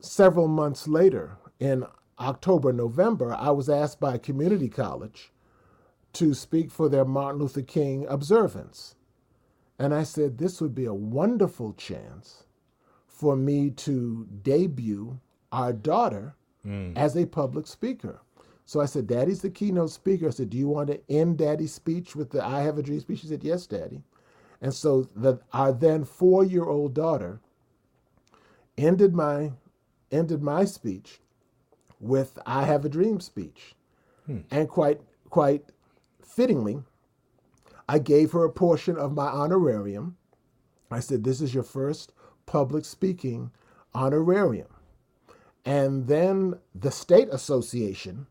several months later, in October, November, I was asked by a community college to speak for their Martin Luther King observance, and I said this would be a wonderful chance for me to debut our daughter mm. as a public speaker. So I said, Daddy's the keynote speaker. I said, Do you want to end Daddy's speech with the I Have a Dream speech? She said, Yes, Daddy. And so the, our then four year old daughter ended my ended my speech with I Have a Dream speech. Hmm. And quite quite fittingly, I gave her a portion of my honorarium. I said, This is your first public speaking honorarium. And then the state association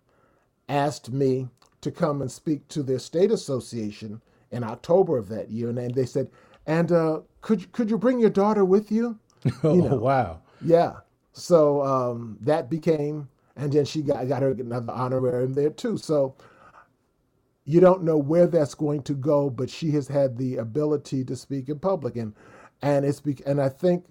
asked me to come and speak to their state association in October of that year. And they said, And uh, could, you- could you bring your daughter with you? oh, know. wow. Yeah. So um, that became, and then she got, got her another honorarium there too. So you don't know where that's going to go, but she has had the ability to speak in public, and and it's be, and I think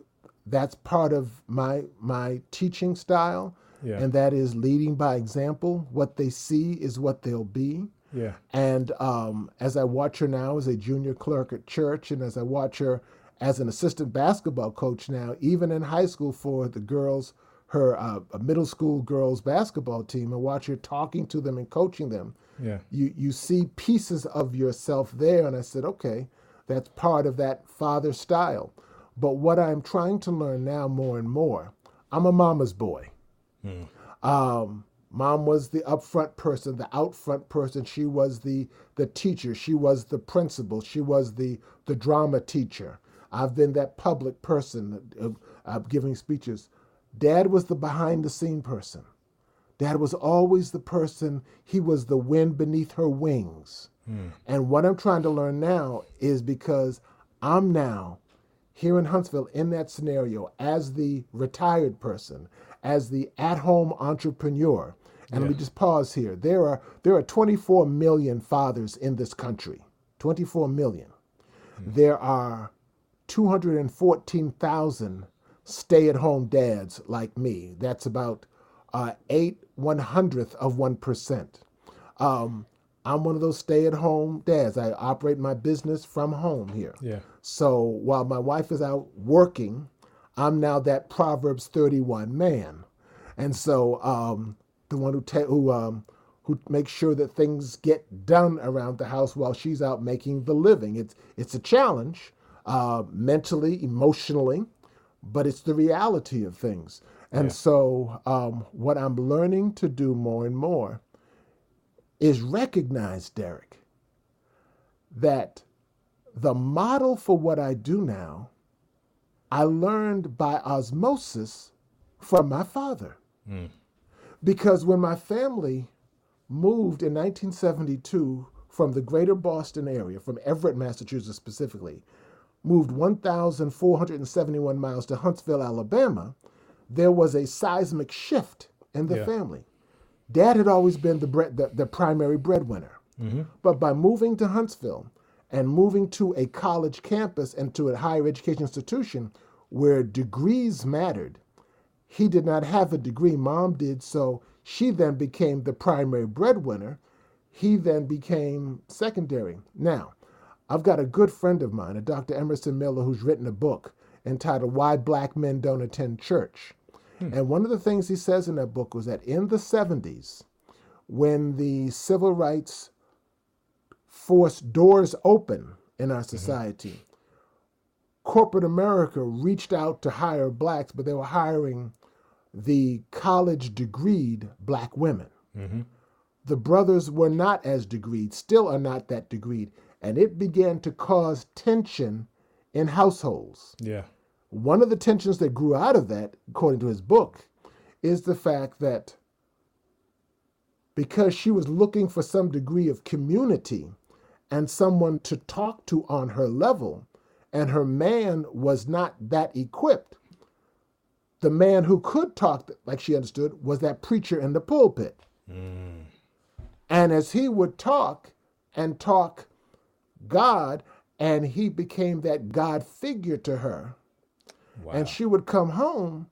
that's part of my my teaching style, Yeah. and that is leading by example. What they see is what they'll be. Yeah. And um, as I watch her now as a junior clerk at church, and as I watch her as an assistant basketball coach now, even in high school for the girls, her uh, middle school girls basketball team, and watch her talking to them and coaching them, Yeah. you you see pieces of yourself there. And I said, okay, that's part of that father style. But what I'm trying to learn now more and more, I'm a mama's boy. Um, mom was the upfront person, the out front person. She was the the teacher. She was the principal. She was the the drama teacher. I've been that public person uh, uh, giving speeches. Dad was the behind the scene person. Dad was always the person, he was the wind beneath her wings. And what I'm trying to learn now is because I'm now here in Huntsville in that scenario as the retired person, as the at-home entrepreneur. And let me just pause here. There are there are 24 million fathers in this country. 24 million. There are 214,000 stay-at-home dads like me. That's about uh, eight one hundredth of one percent. Um, I'm one of those stay-at-home dads. I operate my business from home here. Yeah. So while my wife is out working, I'm now that Proverbs 31 man, and so um, the one who ta- who um, who makes sure that things get done around the house while she's out making the living. It's it's a challenge, uh, mentally, emotionally, but it's the reality of things. And so um, what I'm learning to do more and more is recognize, Derek, that the model for what I do now, I learned by osmosis from my father. Hmm. Because when my family moved in 1972 from the greater Boston area, from Everett, Massachusetts specifically, moved 1,471 miles to Huntsville, Alabama, there was a seismic shift in the Yeah. family. Dad had always been the, bread, the, the primary breadwinner. Mm-hmm. But by moving to Huntsville and moving to a college campus and to a higher education institution where degrees mattered, he did not have a degree. Mom did, so she then became the primary breadwinner. He then became secondary. Now, I've got a good friend of mine, a Dr. Emerson Miller, who's written a book entitled Why Black Men Don't Attend Church. Hmm. And one of the things he says in that book was that in the 70s, when the civil rights forced doors open in our mm-hmm. society, corporate America reached out to hire blacks, but they were hiring the college degreed black women. Mm-hmm. The brothers were not as degreed, still are not that degreed, and it began to cause tension in households Yeah. One of the tensions that grew out of that, according to his book, is the fact that because she was looking for some degree of community and someone to talk to on her level, and her man was not that equipped, the man who could talk like she understood was that preacher in the pulpit. Mm. And as he would talk and talk God, and he became that God figure to her, wow. and she would come home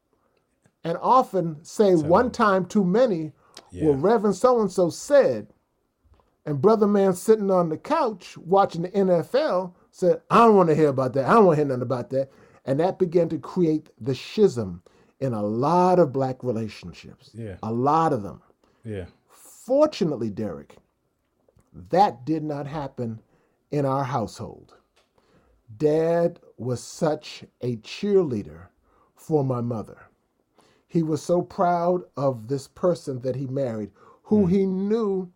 and often say so, one time too many, yeah. well, Reverend so and so said, and Brother Man sitting on the couch watching the NFL said, I don't want to hear about that. I don't want to hear nothing about that. And that began to create the schism in a lot of black relationships. Yeah. A lot of them. Yeah. Fortunately, Derek, that did not happen in our household. Dad was such a cheerleader for my mother. He was so proud of this person that he married, who mm. he knew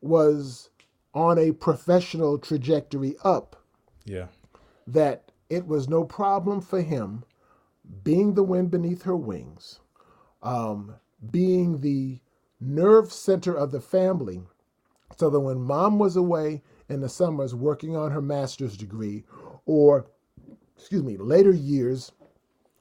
was on a professional trajectory up. Yeah. That it was no problem for him being the wind beneath her wings, um, being the nerve center of the family, so that when mom was away in the summers working on her master's degree, or, excuse me, later years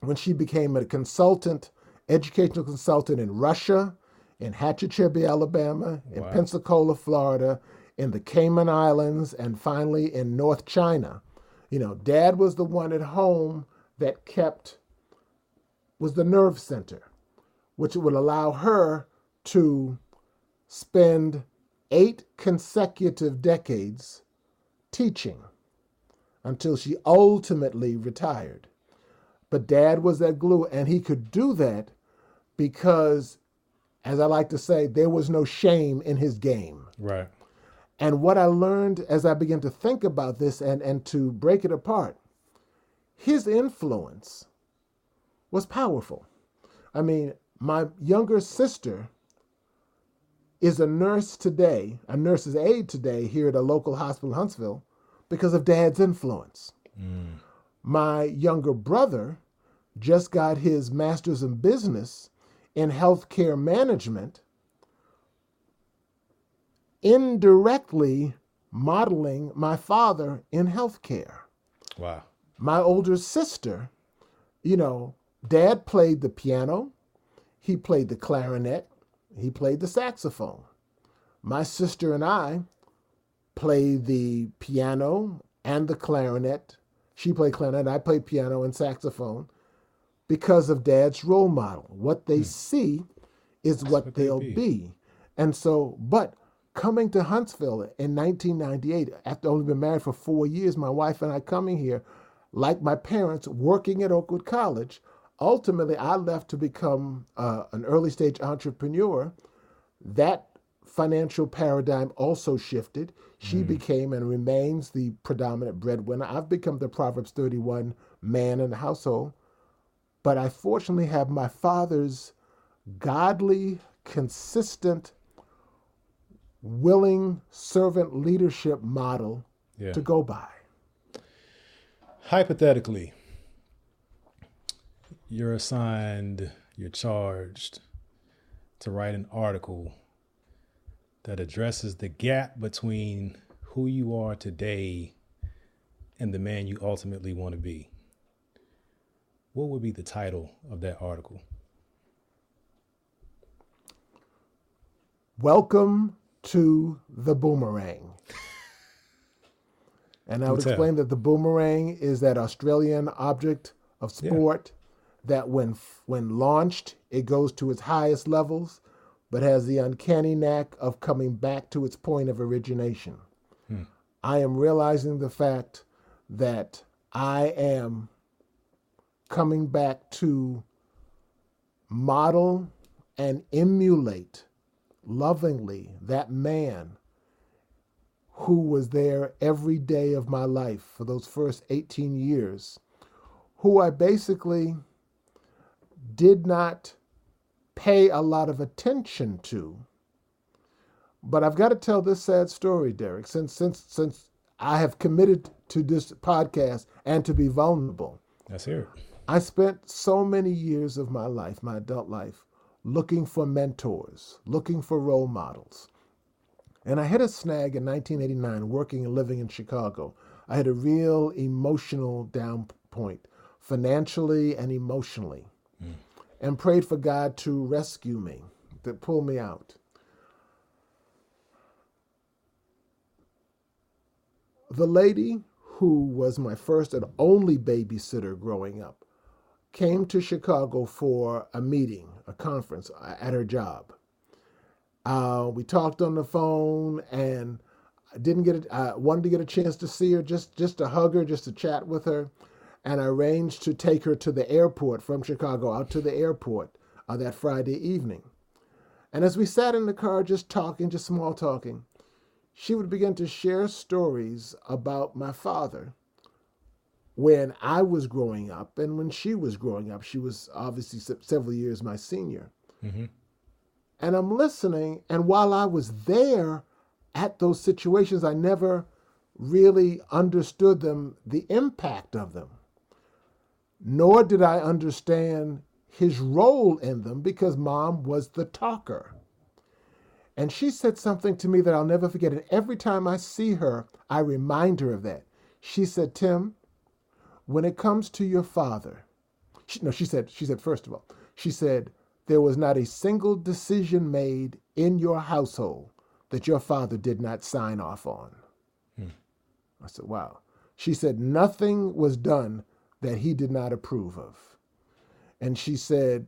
when she became a consultant, educational consultant in Russia, in Hatchechubbee, Alabama, in wow. Pensacola, Florida, in the Cayman Islands, and finally in North China. You know, dad was the one at home that kept was the nerve center, which would allow her to spend eight consecutive decades teaching until she ultimately retired. But dad was that glue, and he could do that because, as I like to say, there was no shame in his game. Right. And what I learned as I began to think about this and, and to break it apart, his influence was powerful. I mean, my younger sister is a nurse today, a nurse's aide today here at a local hospital in Huntsville because of dad's influence. Mm. My younger brother just got his master's in business in healthcare management, indirectly modeling my father in healthcare. Wow. My older sister, you know, Dad played the piano, he played the clarinet, he played the saxophone. My sister and I played the piano and the clarinet. She played clarinet, I played piano and saxophone because of dad's role model. What they hmm. see is what, what, they'll they be. be. And so, but coming to Huntsville in 1998, after only been married for four years, my wife and I coming here, like my parents, working at Oakwood College, ultimately, I left to become uh, an early stage entrepreneur. That financial paradigm also shifted. She mm. became and remains the predominant breadwinner. I've become the Proverbs 31 man in the household. But I fortunately have my father's godly, consistent, willing servant leadership model yeah. to go by. Hypothetically, you're assigned, you're charged to write an article that addresses the gap between who you are today and the man you ultimately want to be. What would be the title of that article? Welcome to the boomerang. And I would explain that the boomerang is that Australian object of sport that when when launched, it goes to its highest levels, but has the uncanny knack of coming back to its point of origination. Hmm. I am realizing the fact that I am coming back to model and emulate lovingly that man who was there every day of my life for those first 18 years, who I basically did not pay a lot of attention to. But I've got to tell this sad story, Derek, since since since I have committed to this podcast and to be vulnerable. That's here. I spent so many years of my life, my adult life, looking for mentors, looking for role models. And I hit a snag in 1989 working and living in Chicago. I had a real emotional down point, financially and emotionally. And prayed for God to rescue me, to pull me out. The lady who was my first and only babysitter growing up came to Chicago for a meeting, a conference at her job. Uh, we talked on the phone, and I didn't get it. I wanted to get a chance to see her, just just to hug her, just to chat with her, and I arranged to take her to the airport from Chicago out to the airport uh, that Friday evening. And as we sat in the car, just talking, just small talking, she would begin to share stories about my father when I was growing up and when she was growing up. She was obviously several years my senior. Mm-hmm. And I'm listening, and while I was there at those situations, I never really understood them, the impact of them. Nor did I understand his role in them because mom was the talker. And she said something to me that I'll never forget. And every time I see her, I remind her of that. She said, Tim, when it comes to your father, she, no, she said, she said, first of all, she said, there was not a single decision made in your household that your father did not sign off on. Hmm. I said, wow. She said, nothing was done that he did not approve of. And she said,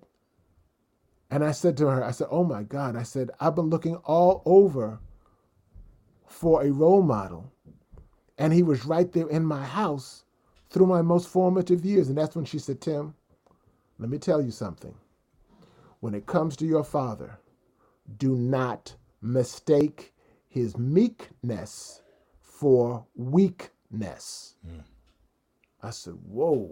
and I said to her, I said, oh my God, I said, I've been looking all over for a role model. And he was right there in my house through my most formative years. And that's when she said, Tim, let me tell you something. When it comes to your father, do not mistake his meekness for weakness. Mm. I said, Whoa.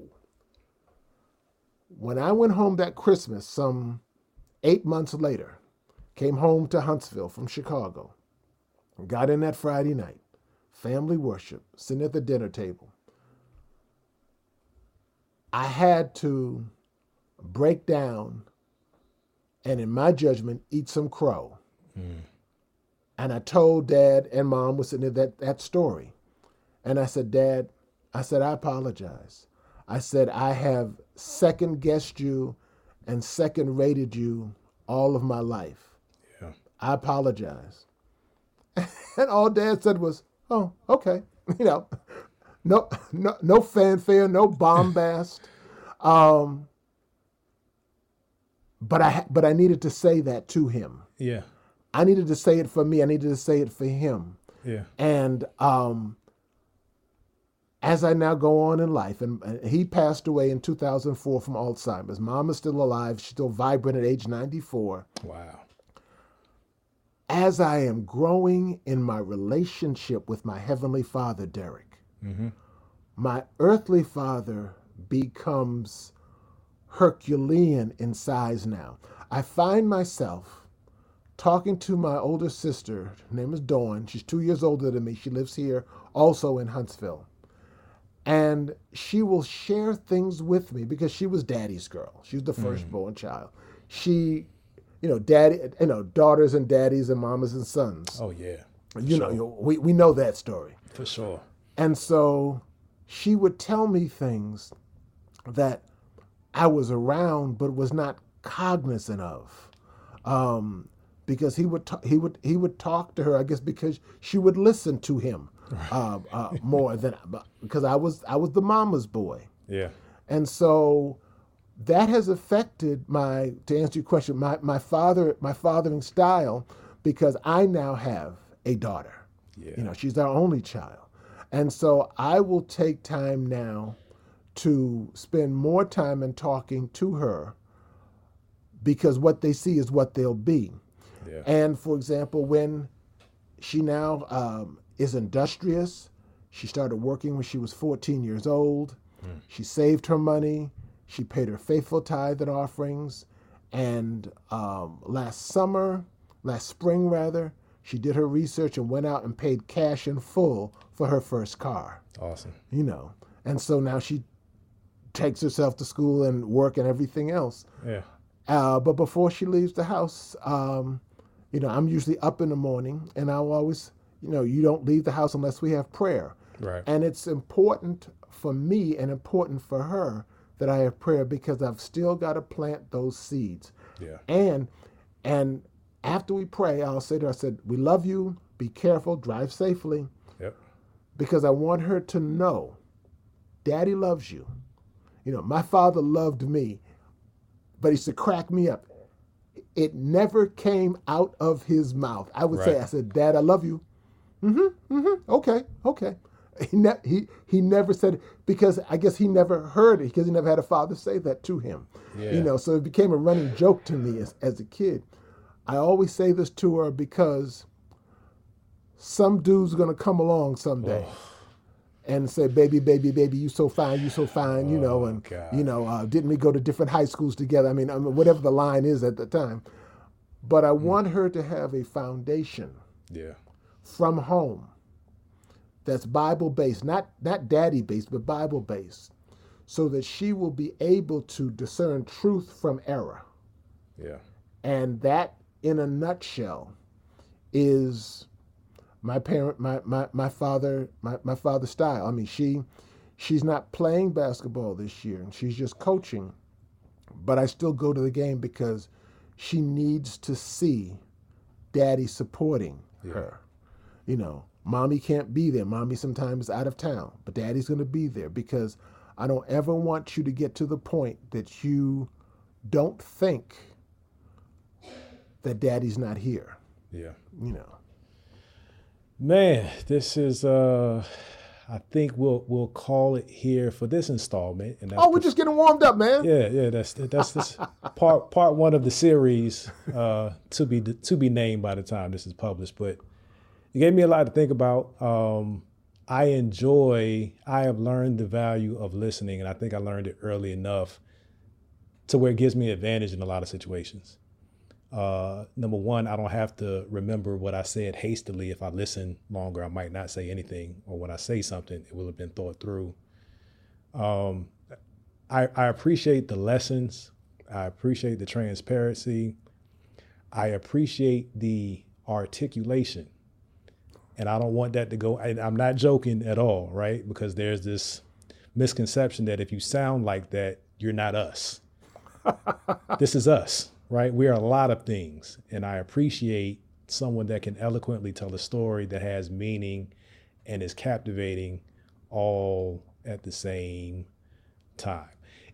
When I went home that Christmas, some eight months later, came home to Huntsville from Chicago, got in that Friday night, family worship, sitting at the dinner table. I had to break down and, in my judgment, eat some crow. Mm. And I told dad and mom was sitting there that, that story. And I said, Dad, I said, I apologize. I said, I have second guessed you and second rated you all of my life. Yeah. I apologize. and all dad said was, oh, okay. You know, no, no, no fanfare, no bombast. um, but I, but I needed to say that to him. Yeah. I needed to say it for me. I needed to say it for him. Yeah. And um, as I now go on in life, and, and, he passed away in 2004 from Alzheimer's. Mom is still alive. She's still vibrant at age 94. Wow. As I am growing in my relationship with my Heavenly Father, Derek, mm-hmm my earthly father becomes Herculean in size now. I find myself talking to my older sister. Her name is Dawn. She's two years older than me. She lives here also in Huntsville. And she will share things with me because she was daddy's girl. She was the firstborn mm. child. She, you know, daddy, you know, daughters and daddies and mamas and sons. Oh yeah. You sure. know, we, we know that story. For sure. And so she would tell me things that I was around but was not cognizant of. Um, because he would he would he would talk to her, I guess, because she would listen to him uh, uh, more than because I was I was the mama's boy. Yeah, and so that has affected my to answer your question my my father my fathering style because I now have a daughter. Yeah. You know, she's our only child. And so I will take time now to spend more time in talking to her because what they see is what they'll be. Yeah. And for example, when she now um, is industrious, she started working when she was 14 years old. Mm. She saved her money. She paid her faithful tithe and offerings. And um, last summer, last spring rather, she did her research and went out and paid cash in full for her first car. Awesome. You know, and so now she takes herself to school and work and everything else. Yeah. Uh, but before she leaves the house, um, you know, I'm usually up in the morning, and I'll always, you know, you don't leave the house unless we have prayer. Right. And it's important for me and important for her that I have prayer because I've still got to plant those seeds. Yeah. And and after we pray, I'll say to her, I said, "We love you. Be careful. Drive safely." Yep. because I want her to know daddy loves you. You know, my father loved me, but he used to crack me up. It never came out of his mouth. I would say, I said, Dad, I love you. Mm-hmm, mm-hmm, okay, okay. He, ne- he, he never said it because I guess he never heard it because he never had a father say that to him. Yeah. You know, so it became a running joke to me as, as a kid. I always say this to her because some dude's gonna come along someday and say, "Baby, baby, baby, you so fine, you so fine," you know, and God. you know, uh, didn't we go to different high schools together? I mean, I mean, whatever the line is at the time. But I want her to have a foundation Yeah. From home that's Bible based, not not daddy based, but Bible based, so that she will be able to discern truth from error. Yeah. And that, in a nutshell, is my parent, my my, my father, my, my father's style. I mean, she she's not playing basketball this year, and she's just coaching. But I still go to the game because she needs to see daddy supporting her. You know, mommy can't be there. Mommy sometimes is out of town, but daddy's going to be there because I don't ever want you to get to the point that you don't think that daddy's not here. Yeah. You know. Man, this is uh I think we'll we'll call it here for this installment. And Oh, we're just getting warmed up, man. yeah, yeah, that's that's this part part one of the series uh to be to be named by the time this is published. But you gave me a lot to think about. Um I enjoy I have learned the value of listening and I think I learned it early enough to where it gives me advantage in a lot of situations. Uh, number one, I don't have to remember what I said hastily. If I listen longer, I might not say anything, or when I say something, it will have been thought through. Um, I, I appreciate the lessons. I appreciate the transparency. I appreciate the articulation. And I don't want that to go, and I'm not joking at all, right? Because there's this misconception that if you sound like that, you're not us. this is us, right? We are a lot of things. And I appreciate someone that can eloquently tell a story that has meaning and is captivating all at the same time.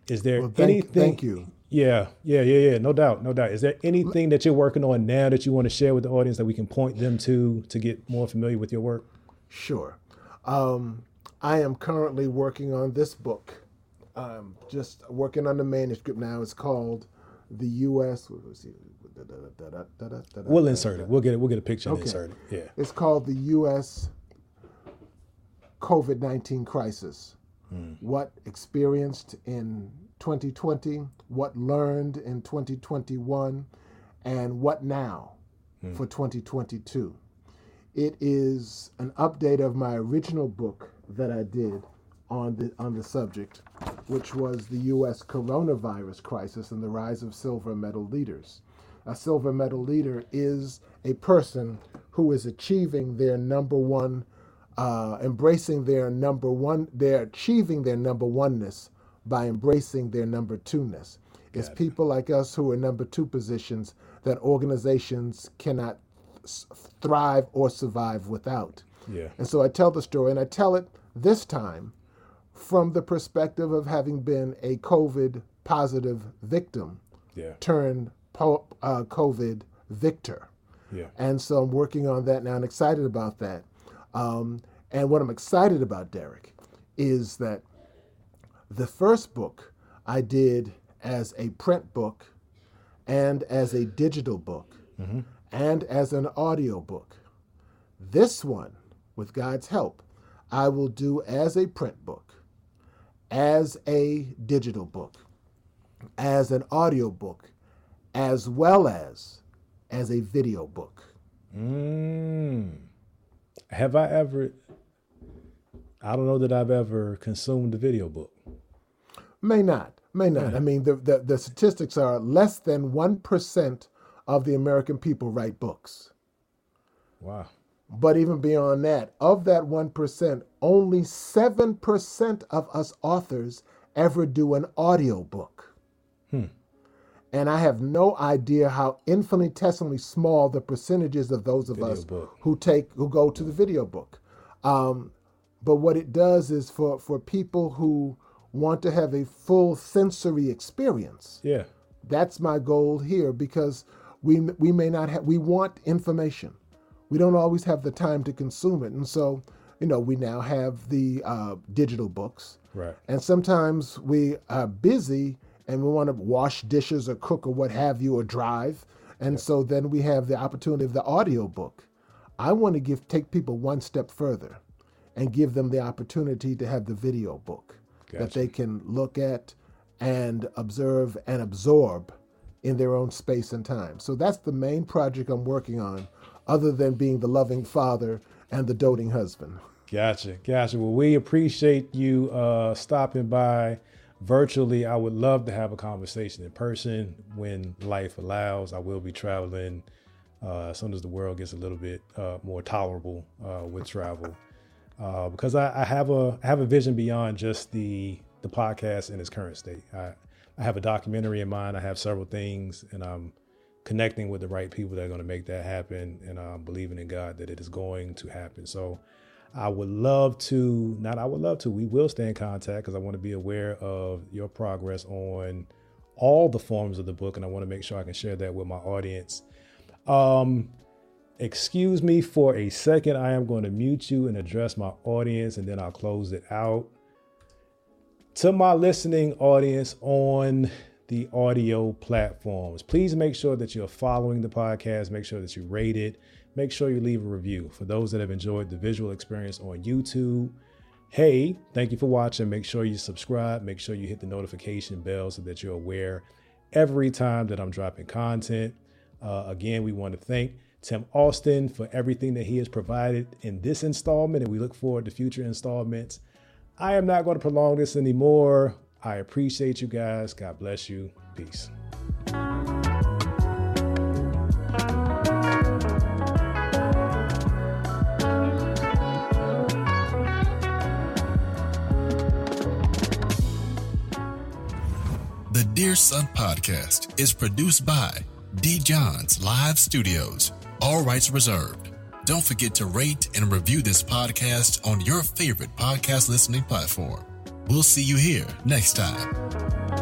Is there Well, thank, anything? thank you. Yeah, yeah, yeah, yeah. No doubt, no doubt. Is there anything that you're working on now that you want to share with the audience that we can point them to to get more familiar with your work? Sure. Um, I am currently working on this book. I'm just working on the manuscript now. It's called The U.S. what was it? We'll insert it. We'll get it. We'll get a picture and Okay. insert it. Yeah. It's called the U.S. COVID 19 crisis. What experienced in 2020, what learned in 2021, and what now for 2022. It is an update of my original book that I did on the on the subject, which was the U.S. coronavirus crisis and the rise of silver medal leaders. A silver medal leader is a person who is achieving their number one, uh, embracing their number one, they're achieving their number oneness by embracing their number two-ness. It's people like us who are number two positions that organizations cannot thrive or survive without. Yeah. And so I tell the story, and I tell it this time from the perspective of having been a COVID positive victim Yeah. turned po- uh, COVID victor. Yeah. And so I'm working on that now and excited about that. Um, and what I'm excited about, Derek, is that the first book I did as a print book and as a digital book and as an audio book. This one, with God's help, I will do as a print book, as a digital book, as an audio book, as well as as a video book. Mm. Have I ever? I don't know that I've ever consumed a video book. May not. May not. I mean, the, the, the statistics are less than 1% of the American people write books. Wow. But even beyond that, of that 1%, only 7% of us authors ever do an audio book. Hmm. And I have no idea how infinitesimally small the percentages of those of Video us book. who take who go to the video book. Um, but what it does is for, for people who want to have a full sensory experience, Yeah. that's my goal here because we we may not have we want information. We don't always have the time to consume it. And so you know we now have the uh, digital books. Right. and sometimes we are busy and we want to wash dishes or cook or what have you or drive. And so then we have the opportunity of the audio book. I want to give take people one step further and give them the opportunity to have the video book that they can look at and observe and absorb in their own space and time. So that's the main project I'm working on, other than being the loving father and the doting husband. Gotcha, gotcha. Well, we appreciate you uh, stopping by virtually. I would love to have a conversation in person when life allows. I will be traveling uh, as soon as the world gets a little bit uh, more tolerable uh, with travel, uh, because I, I have a I have a vision beyond just the the podcast in its current state. I I have a documentary in mind. I have several things, and I'm connecting with the right people that are going to make that happen, and I'm believing in God that it is going to happen. So. I would love to, not I would love to, we will stay in contact because I want to be aware of your progress on all the forms of the book and I want to make sure I can share that with my audience. Um, excuse me for a second. I am going to mute you and address my audience and then I'll close it out. To my listening audience on the audio platforms, please make sure that you're following the podcast, make sure that you rate it, make sure you leave a review. For those that have enjoyed the visual experience on YouTube, hey, thank you for watching. Make sure you subscribe, make sure you hit the notification bell so that you're aware every time that I'm dropping content. Uh, again, we want to thank Tim Alston for everything that he has provided in this installment, and we look forward to future installments. I am not going to prolong this anymore. I appreciate you guys. God bless you. Peace. The Dear Son podcast is produced by D. Johns Live Studios. All rights reserved. Don't forget to rate and review this podcast on your favorite podcast listening platform. We'll see you here next time.